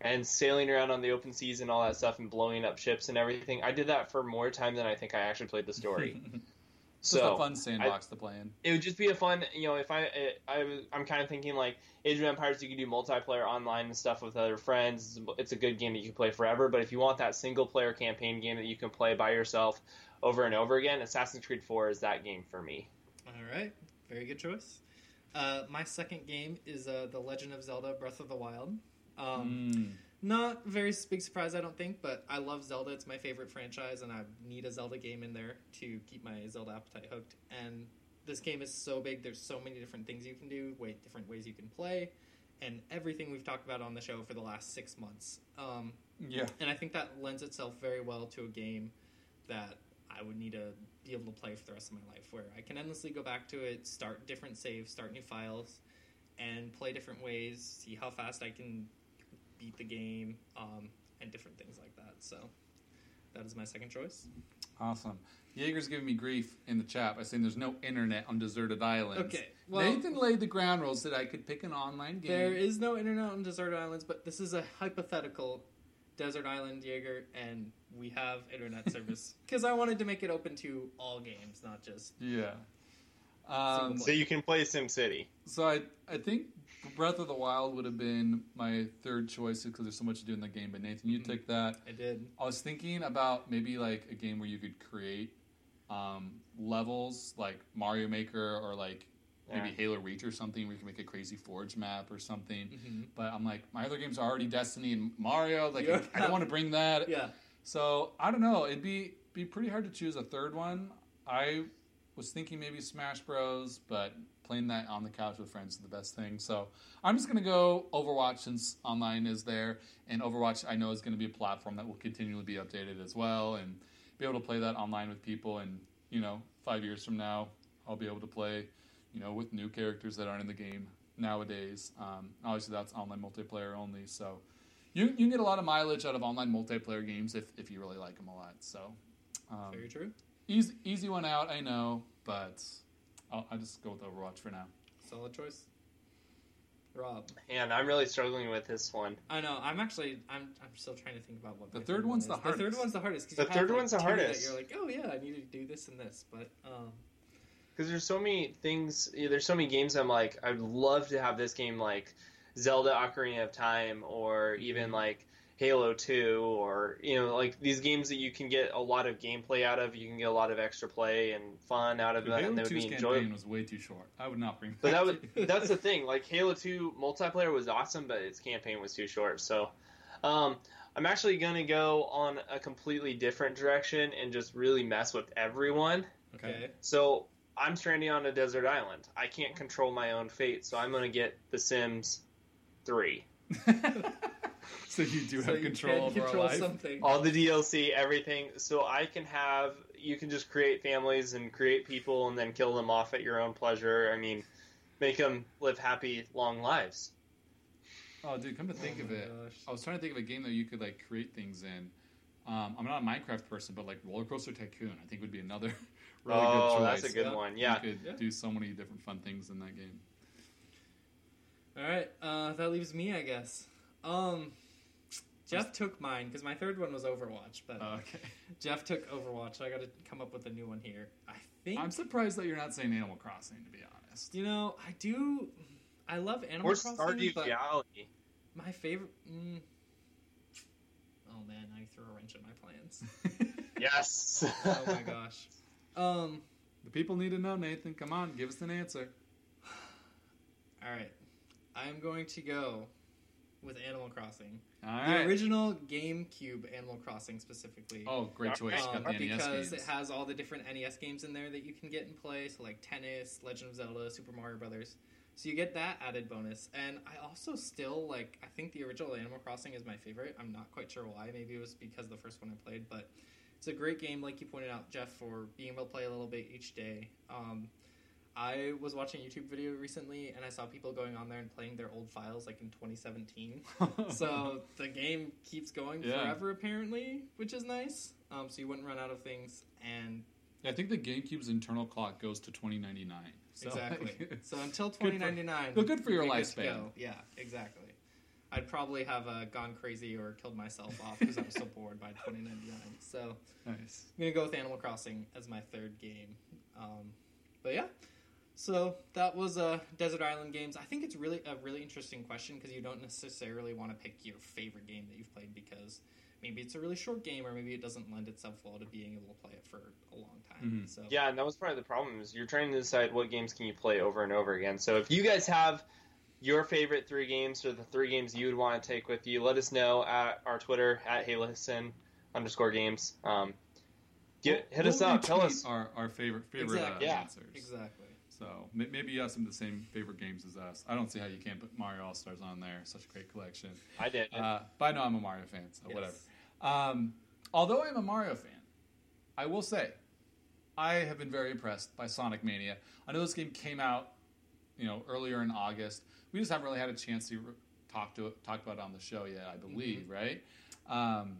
And sailing around on the open seas and all that stuff and blowing up ships and everything, I did that for more time than I think I actually played the story. It's just so a fun sandbox to play in. it would just be a fun, you know, if I, it, I I'm kind of thinking like Age of Empires, you can do multiplayer online and stuff with other friends. It's a good game that you can play forever. But if you want that single player campaign game that you can play by yourself over and over again, Assassin's Creed 4 is that game for me. All right, very good choice. Uh, my second game is uh, The Legend of Zelda: Breath of the Wild. Um, Mm. Not very big surprise, I don't think, but I love Zelda. It's my favorite franchise, and I need a Zelda game in there to keep my Zelda appetite hooked. And this game is so big. There's so many different things you can do, way different ways you can play, and everything we've talked about on the show for the last six months. Um, Yeah. and I think that lends itself very well to a game that I would need to be able to play for the rest of my life, where I can endlessly go back to it, start different saves, start new files, and play different ways, see how fast I can beat the game, um, and different things like that. So that is my second choice. Awesome. Jaeger's giving me grief in the chat by saying there's no internet on deserted islands. Okay, well, Nathan laid the ground rules that I could pick an online game. there is no internet on deserted islands, but this is a hypothetical desert island, Jaeger, and we have internet service because I wanted to make it open to all games, not just Yeah. Um, So you can play SimCity. so I, I think Breath of the Wild would have been my third choice because there's so much to do in the game. But Nathan, you Mhm. took that. I did. I was thinking about maybe like a game where you could create um, levels like Mario Maker or like maybe Yeah. Halo Reach or something where you can make a crazy Forge map or something. hmm But I'm like, my other games are already Destiny and Mario. Like, Yeah. I don't want to bring that. Yeah. So I don't know. It'd be be pretty hard to choose a third one. I was thinking maybe Smash Bros, but playing that on the couch with friends is the best thing. So I'm just gonna go Overwatch since online is there, and Overwatch I know is going to be a platform that will continually be updated as well, and be able to play that online with people. And you know, five years from now, I'll be able to play, you know, with new characters that aren't in the game nowadays. Um, obviously, that's online multiplayer only, so. You, you can get a lot of mileage out of online multiplayer games if, if you really like them a lot. So, um, Very true. easy easy one out, I know, but I'll, I'll just go with Overwatch for now. Solid choice. Rob. And I'm really struggling with this one. I know. I'm actually. I'm. I'm still trying to think about what The my third one's one the is. The third hardest. one's the hardest. 'cause The you have, third like, one's the hardest. You're like, oh yeah, I need to do this and this, but um, Because there's so many things, there's so many games I'm like, I'd love to have this game like Zelda Ocarina of Time or even Mhm. like Halo 2 or, you know, like these games that you can get a lot of gameplay out of, you can get a lot of extra play and fun out of But that, Halo and they would be campaign enjoyable. was way too short. I would not bring. But that would that's the thing. Like Halo Two multiplayer was awesome, but its campaign was too short. So, um, I'm actually gonna go on a completely different direction and just really mess with everyone. okay. So I'm stranding on a desert island. I can't control my own fate, so I'm gonna get The Sims Three. so you do so have you control can over control our life. something. All the DLC, everything. So I can have you can just create families and create people and then kill them off at your own pleasure. I mean, make them live happy, long lives. Oh, dude, come to think Oh of it, gosh. I was trying to think of a game that you could like create things in. Um, I'm not a Minecraft person, but like Roller Coaster Tycoon, I think would be another really oh, good choice. that's a good Yeah. one. Yeah. you could Yeah. do so many different fun things in that game. All right, uh, that leaves me, I guess. Um, Jeff took mine because my third one was Overwatch, but Oh, okay. Jeff took Overwatch. So I got to come up with a new one here. I think I'm surprised that you're not saying Animal Crossing, to be honest. you know I do. I love Animal Or Crossing, Stardew but Valley. my favorite. Mm, oh man, I threw a wrench in my plans. Yes. oh my gosh. Um. the people need to know, Nathan. Come on, give us an answer. All right, I'm going to go with Animal Crossing, All the original GameCube Animal Crossing specifically. Oh, great choice. Um, the because it has all the different NES games in there that you can get and play, so like Tennis, Legend of Zelda, Super Mario Brothers. So you get that added bonus, and I also still like. I think the original Animal Crossing is my favorite. I'm not quite sure why. Maybe it was because the first one I played, but it's a great game, like you pointed out, Jeff, for being able to play a little bit each day. Um, I was watching a YouTube video recently, and I saw people going on there and playing their old files, like in 2017 so the game keeps going Yeah. forever apparently which is nice um, so you wouldn't run out of things and I think the GameCube's internal clock goes to 2099. So, exactly so until Good for- 2099 good for your to lifespan. yeah exactly i'd probably have uh, gone crazy or killed myself off because i was so bored by 2099 so nice. i'm gonna go with animal crossing as my third game um, but yeah so that was uh, desert island games i think it's really a really interesting question because you don't necessarily want to pick your favorite game that you've played because maybe it's a really short game or maybe it doesn't lend itself well to being able to play it for a long time Mhm. so Yeah, and that was part of the problem is you're trying to decide what games can you play over and over again. So if you guys have your favorite three games or the three games you would want to take with you, let us know at our Twitter at HeyListen underscore games. Um, get hit us We'll up. Tell us. our, our favorite favorite Exactly. uh, Yeah. answers. exactly So maybe you have some of the same favorite games as us. I don't see how you can't put Mario All Stars on there. Such a great collection. I did. Uh, but I know I'm a Mario fan, so Yes. whatever. Um, although I'm a Mario fan, I will say I have been very impressed by Sonic Mania. I know this game came out, you know, earlier in August. We just haven't really had a chance to talk to it, talk about it on the show yet. I believe, right? Um,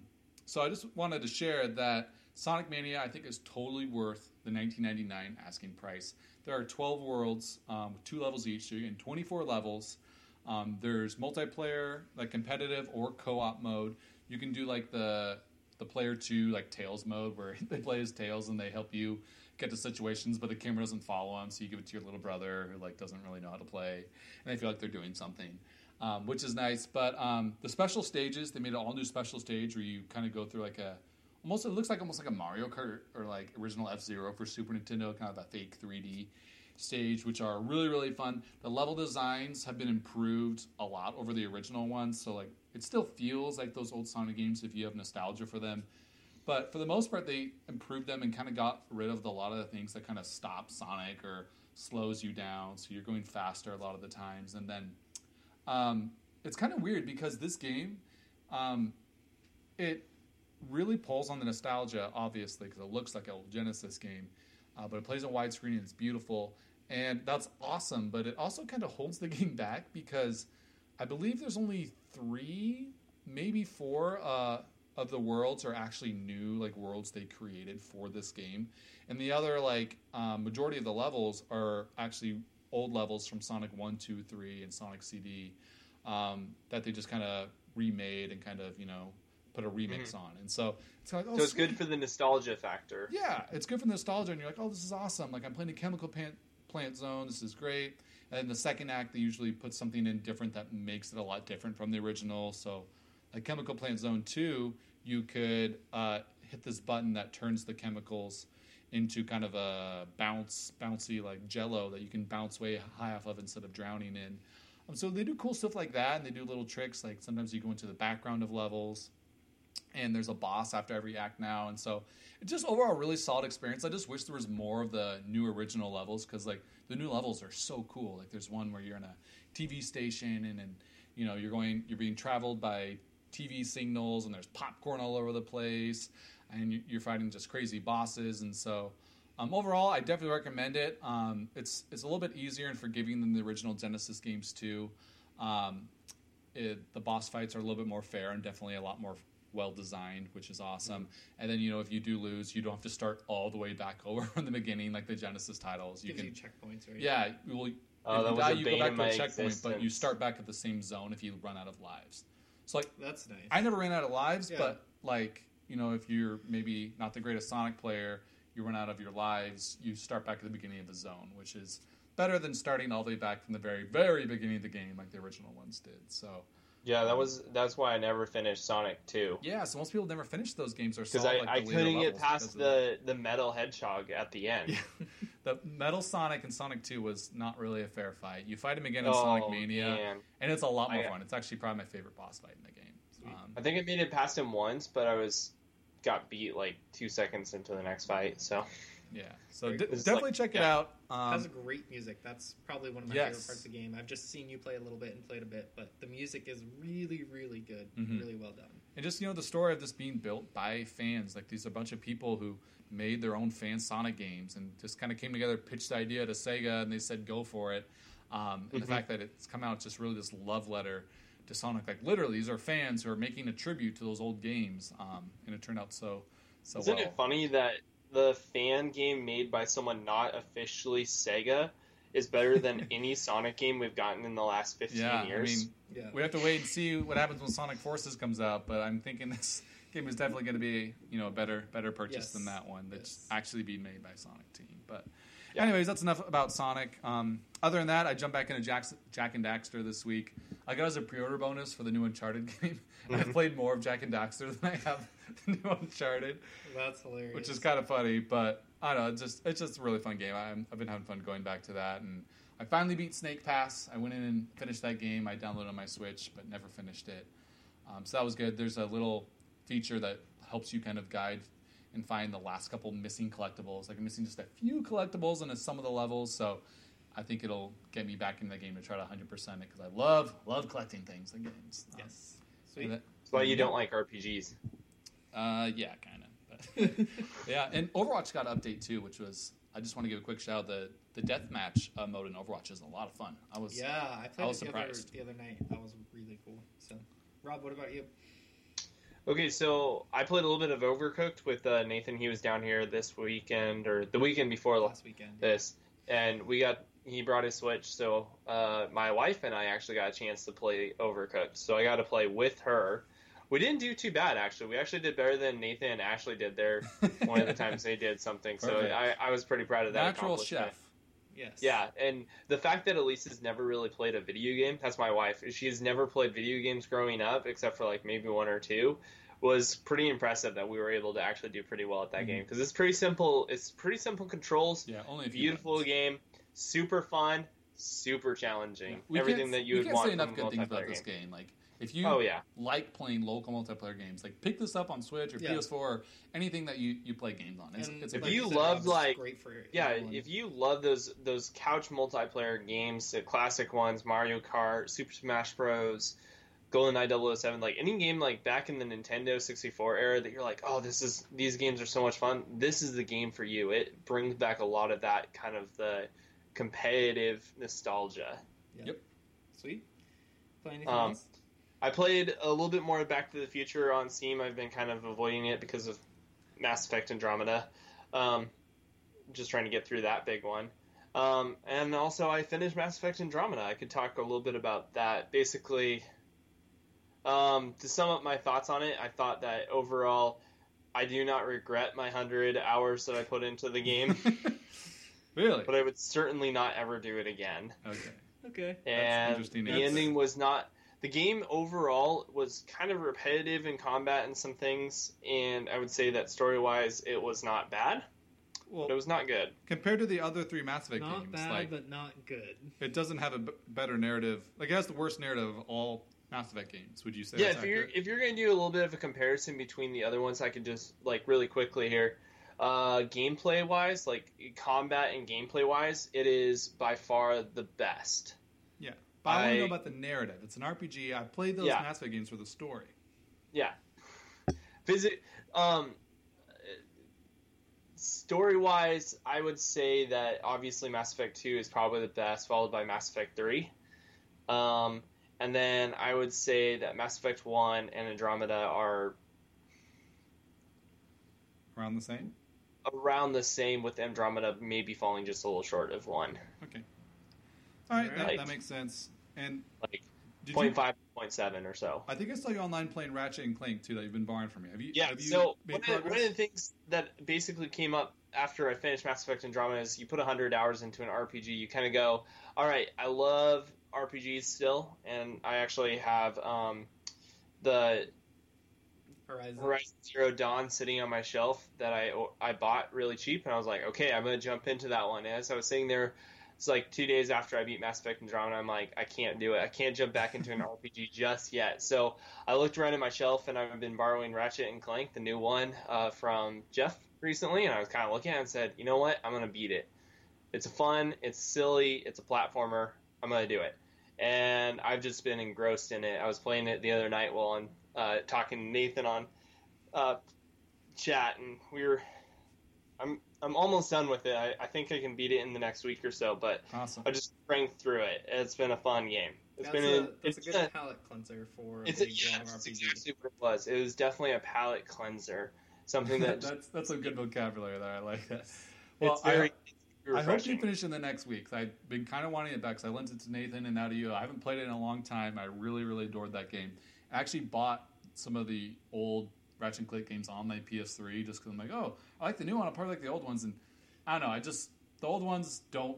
so I just wanted to share that Sonic Mania I think is totally worth the 19.99 asking price. There are 12 worlds um, with two levels each, so you're in 24 levels. Um, there's multiplayer, like competitive or co-op mode. You can do like the the player two like Tails mode where they play as Tails and they help you get to situations, but the camera doesn't follow them, so you give it to your little brother who like doesn't really know how to play, and they feel like they're doing something. Um, which is nice, but um, the special stages they made an all new special stage where you kind of go through like a almost it looks like almost like a Mario Kart or like original F Zero for Super Nintendo, kind of a fake 3D stage, which are really really fun. The level designs have been improved a lot over the original ones, so like it still feels like those old Sonic games if you have nostalgia for them. But for the most part, they improved them and kind of got rid of the, a lot of the things that kind of stop Sonic or slows you down, so you're going faster a lot of the times. And then um, it's kind of weird because this game, um, it really pulls on the nostalgia, obviously, because it looks like a Genesis game, uh, but it plays on widescreen and it's beautiful, and that's awesome. But it also kind of holds the game back because I believe there's only three, maybe four uh, of the worlds are actually new, like worlds they created for this game, and the other like um, majority of the levels are actually old levels from Sonic One, Two, Three, and Sonic CD um, that they just kind of remade and kind of you know put a remix Mhm. on, and so it's like oh, so it's sweet. good for the nostalgia factor. Yeah, it's good for nostalgia, and you're like, oh, this is awesome. Like I'm playing a chemical plant, plant zone. This is great. And in the second act, they usually put something in different that makes it a lot different from the original. So, like chemical plant zone two, you could uh, hit this button that turns the chemicals into kind of a bounce, bouncy like Jello that you can bounce way high off of instead of drowning in. Um, so they do cool stuff like that, and they do little tricks. Like sometimes you go into the background of levels, and there's a boss after every act now, and so it's just overall a really solid experience. I just wish there was more of the new original levels because like the new levels are so cool. Like there's one where you're in a TV station and and you know you're going you're being traveled by TV signals and there's popcorn all over the place and you- you're fighting just crazy bosses and so. Um, overall, I definitely recommend it. Um, it's it's a little bit easier and forgiving than the original Genesis games too. Um, it, the boss fights are a little bit more fair and definitely a lot more well designed, which is awesome. Mm-hmm. And then you know if you do lose, you don't have to start all the way back over from the beginning like the Genesis titles. You Gives can, you checkpoints, right? yeah, you will. Oh, if that you was die, a you go back to a my checkpoint, but you start back at the same zone if you run out of lives. So like That's nice. I never ran out of lives, Yeah. but like you know, if you're maybe not the greatest Sonic player, you run out of your lives, you start back at the beginning of the zone, which is better than starting all the way back from the very, very beginning of the game, like the original ones did. So Yeah, that was that's why I never finished Sonic Two yeah, so most people never finish those games or because I, like, I the couldn't get past the the metal hedgehog at the end. Yeah. the Metal Sonic and Sonic 2 was not really a fair fight. You fight him again in Oh, Sonic Mania, man. and it's a lot more I- fun. It's actually probably my favorite boss fight in the game. Um, I think I made it past him once, but I was got beat like two seconds into the next fight. So yeah, so d- cool. Definitely like- check it out. Um, has great music. That's probably one of my Yes. favorite parts of the game. I've just seen you play a little bit and played a bit, but the music is really, really good. Mhm. Really well done. And just you know the story of this being built by fans, like these are a bunch of people who made their own fan Sonic games and just kind of came together, pitched the idea to Sega, and they said go for it. Um, and the Mhm. fact that it's come out just really this love letter to Sonic, like literally these are fans who are making a tribute to those old games, um, and it turned out so so isn't well. it funny that the fan game made by someone not officially Sega is better than any Sonic game we've gotten in the last fifteen Yeah, I years? mean Yeah. we have to wait and see what happens when Sonic Forces comes out, but I'm thinking this game is definitely going to be you know a better better purchase Yes. than that one that's Yes. actually being made by Sonic Team. But Yeah. anyways, that's enough about Sonic. Um, other than that, I jumped back into Jak, Jak and Daxter this week. I got as a pre-order bonus for the new Uncharted game. I've Mhm. played more of Jak and Daxter than I have the new Uncharted, That's hilarious. which is kind of funny. But I don't know, it's just it's just a really fun game. I'm, I've been having fun going back to that, and I finally beat Snake Pass. I went in and finished that game. I downloaded it on my Switch, but never finished it. Um, so that was good. There's a little feature that helps you kind of guide and find the last couple missing collectibles. Like I'm missing just a few collectibles in some of the levels, so I think it'll get me back into the game to try to 100% it because I love love collecting things in games. Um, yes. and Sweet. that- That's why you Yeah. don't like RPGs. uh, yeah, kind of. But yeah, and Overwatch got an update too, which was I just want to give a quick shout. Out the the deathmatch uh, mode in Overwatch is a lot of fun. I was yeah, I played I was it the other, surprised. the other night. That was really cool. So, Rob, what about you? Okay, so I played a little bit of Overcooked with uh, Nathan. He was down here this weekend or the weekend before Last weekend. this, and we got he brought his Switch. So uh, my wife and I actually got a chance to play Overcooked. So I got to play with her, We didn't do too bad actually. We actually did better than Nathan and Ashley did there one of the times they did something. So I, I was pretty proud of that. Natural accomplishment. chef. Yes. Yeah, and the fact that Elise has never really played a video game, that's my wife. She has never played video games growing up, except for like maybe one or two, was pretty impressive that we were able to actually do pretty well at that Mhm. game. Because it's pretty simple. It's pretty simple controls, Yeah, only beautiful buttons. game, super fun, super challenging. Yeah. We Everything can't, that you we would can't want say enough from a good things about multiplayer this game. game. Like, if you Oh yeah, like playing local multiplayer games, like pick this up on Switch or Yeah. PS4 or anything that you, you play games on. It's, it's a If like you said, loved, it's like- great for yeah. everyone. If you love those those couch multiplayer games, the classic ones, Mario Kart, Super Smash Bros. GoldenEye 007, like any game like back in the Nintendo 64 era that you're like, oh, this is these games are so much fun. This is the game for you. It brings back a lot of that kind of the competitive nostalgia. Yep. Sweet. Play anything Um, else? I played a little bit more Back to the Future on Steam. I've been kind of avoiding it because of Mass Effect Andromeda. Um, just trying to get through that big one. Um, and also, I finished Mass Effect Andromeda. I could talk a little bit about that. Basically, um, to sum up my thoughts on it, I thought that overall, I do not regret my 100 hours that I put into the game, really? but I would certainly not ever do it again. Okay. Okay. and interesting the answer. ending was not the game overall was kind of repetitive in combat and some things and i would say that story wise it was not bad Well, but it was not good compared to the other three Mass Effect Not games, bad, like but not good. it doesn't have a b- better narrative. Like it has the worst narrative of all Mass Effect games. Would you say? yeah that's if you're if you're going to do a little bit of a comparison between the other ones i could just like really quickly here uh gameplay wise like combat and gameplay wise it is by far the best But I, want to know about the narrative. It's an RPG. I played those Yeah. Mass Effect games for the story. Yeah. Visit um story wise, I would say that obviously Mass Effect 2 is probably the best, followed by Mass Effect 3. Um and then I would say that Mass Effect 1 and Andromeda are Around the same. around the same with Andromeda maybe falling just a little short of 1. Okay. All right, that, Alright. that makes sense. And Like did 0.5 0.7 or so. I think I saw you online playing Ratchet and Clank too. That you've been borrowing from me. Have you? Yeah, Have you so one of, one of the things that basically came up after I finished Mass Effect and Andromeda is you put 100 hours into an RPG, you kind of go, all right, I love RPGs still, and I actually have um, the Horizon. Horizon Zero Dawn sitting on my shelf that I I bought really cheap, and I was like, okay, I'm gonna jump into that one. And as I was sitting there, it's like two days after I beat Mass Effect and Andromeda, I'm like, I can't do it. I can't jump back into an RPG just yet. So I looked around at my shelf, and I've been borrowing Ratchet and Clank, the new one uh, from Jeff recently, and I was kind of looking at it and said, you know what, I'm gonna beat it. It's fun, it's silly, it's a platformer. I'm gonna do it. And I've just been engrossed in it. I was playing it the other night while I'm uh, talking to Nathan on uh, chat, and we were. I'm I'm almost done with it. I, I think I can beat it in the next week or so, but Awesome. I just cranked through it. It's been a fun game. It's That's, been a, a, that's it's a good a, palate cleanser for it's a big yeah, that's RPG. exactly what it was. It was definitely a palate cleanser. Something that just, that's that's a good vocabulary there. I like that. Well, very. I, I hope you finish in the next week. I've been kind of wanting it back. 'cause I lent it to Nathan and now to you. I haven't played it in a long time. I really, really adored that game. I actually bought some of the old Ratchet and Clank games on my PS3 just because I'm like, oh, I like the new one. I probably like the old ones. And I don't know. I just the old ones don't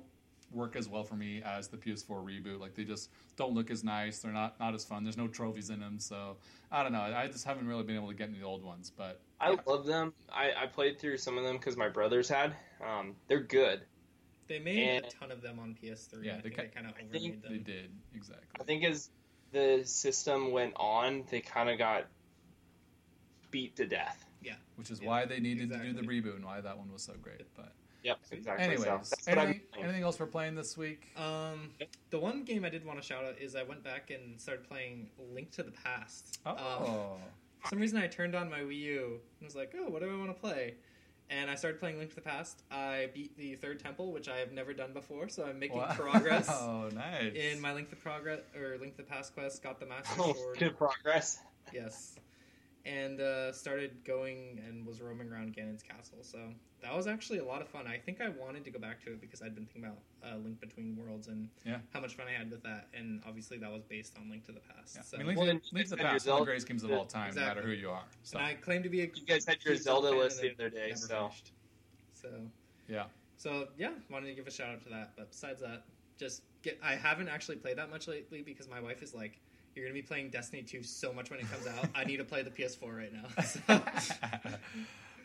work as well for me as the PS4 reboot. Like they just don't look as nice. They're not not as fun. There's no trophies in them. So I don't know. I just haven't really been able to get into the old ones. But I yeah. love them. I, I played through some of them because my brothers had. Um, they're good. They made And- a ton of them on PS3. Yeah, I they think ca- they kind of I think overmade they did exactly. I think as the system went on, they kind of got beat to death. Yeah, which is Yeah, why they needed to do the reboot and why that one was so great. But Yep, exactly. anyways, so that's anything, anything else we're playing this week? Um, the one game I did want to shout out is I went back and started playing Link to the Past. Um, Oh, for some reason I turned on my Wii U and was like, oh, what do I want to play? And I started playing Link to the Past. I beat the third temple, which I have never done before, so I'm making Wow. progress Oh, nice. in my Link to Progress or Link to the Past quest. Got the Master Oh, good progress. Yes. And uh, started going and was roaming around Ganon's castle. So that was actually a lot of fun. I think I wanted to go back to it because I'd been thinking about uh, Link Between Worlds and Yeah. how much fun I had with that, and obviously that was based on Link to the Past. Yeah. So. I mean, Link, Well, to, Link to the Past, had one of the greatest games of all time, no matter who you are. So and I claim to be a You guys had your Zelda list the other day, never so finished. So yeah, so yeah, wanted to give a shout out to that. But besides that, just get. I haven't actually played that much lately because my wife is like, "You're gonna be playing Destiny 2 so much when it comes out. I need to play the PS4 right now." So,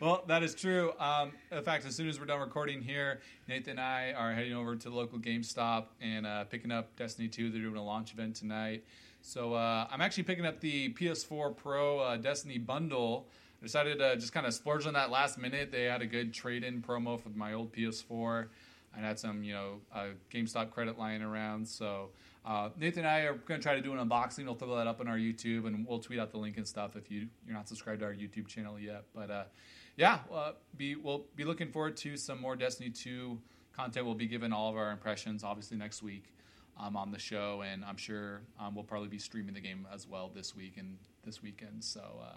well, that is true. Um, in fact, as soon as we're done recording here, Nathan and I are heading over to the local GameStop and uh, picking up Destiny 2. They're doing a launch event tonight. So uh, I'm actually picking up the PS4 Pro uh, Destiny bundle. I decided to just kind of splurge on that last minute. They had a good trade-in promo for my old PS4. I had some, you know, uh, GameStop credit lying around. So uh, Nathan and I are going to try to do an unboxing. We'll throw that up on our YouTube, and we'll tweet out the link and stuff if you you're not subscribed to our YouTube channel yet. But uh, yeah, uh, be we'll be looking forward to some more Destiny 2 content. We'll be giving all of our impressions, obviously next week, um, on the show, and I'm sure um, we'll probably be streaming the game as well this week and this weekend. So. Uh,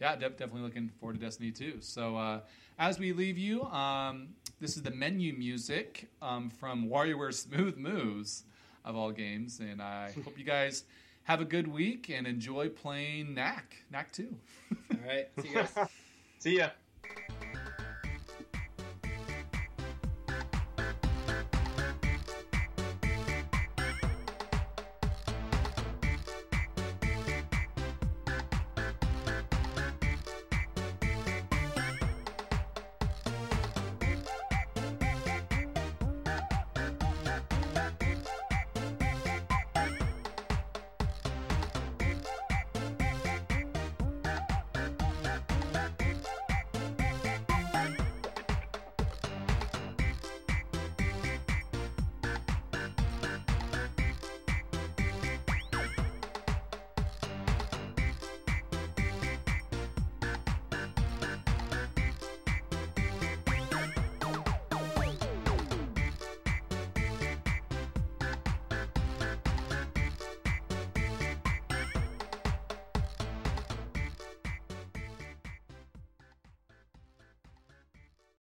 yeah, de- definitely looking forward to Destiny 2. So, uh, as we leave you, um, this is the menu music um, from WarioWare Smooth Moves of all games, and I hope you guys have a good week and enjoy playing Knack, Knack 2. all right, see you guys. see ya.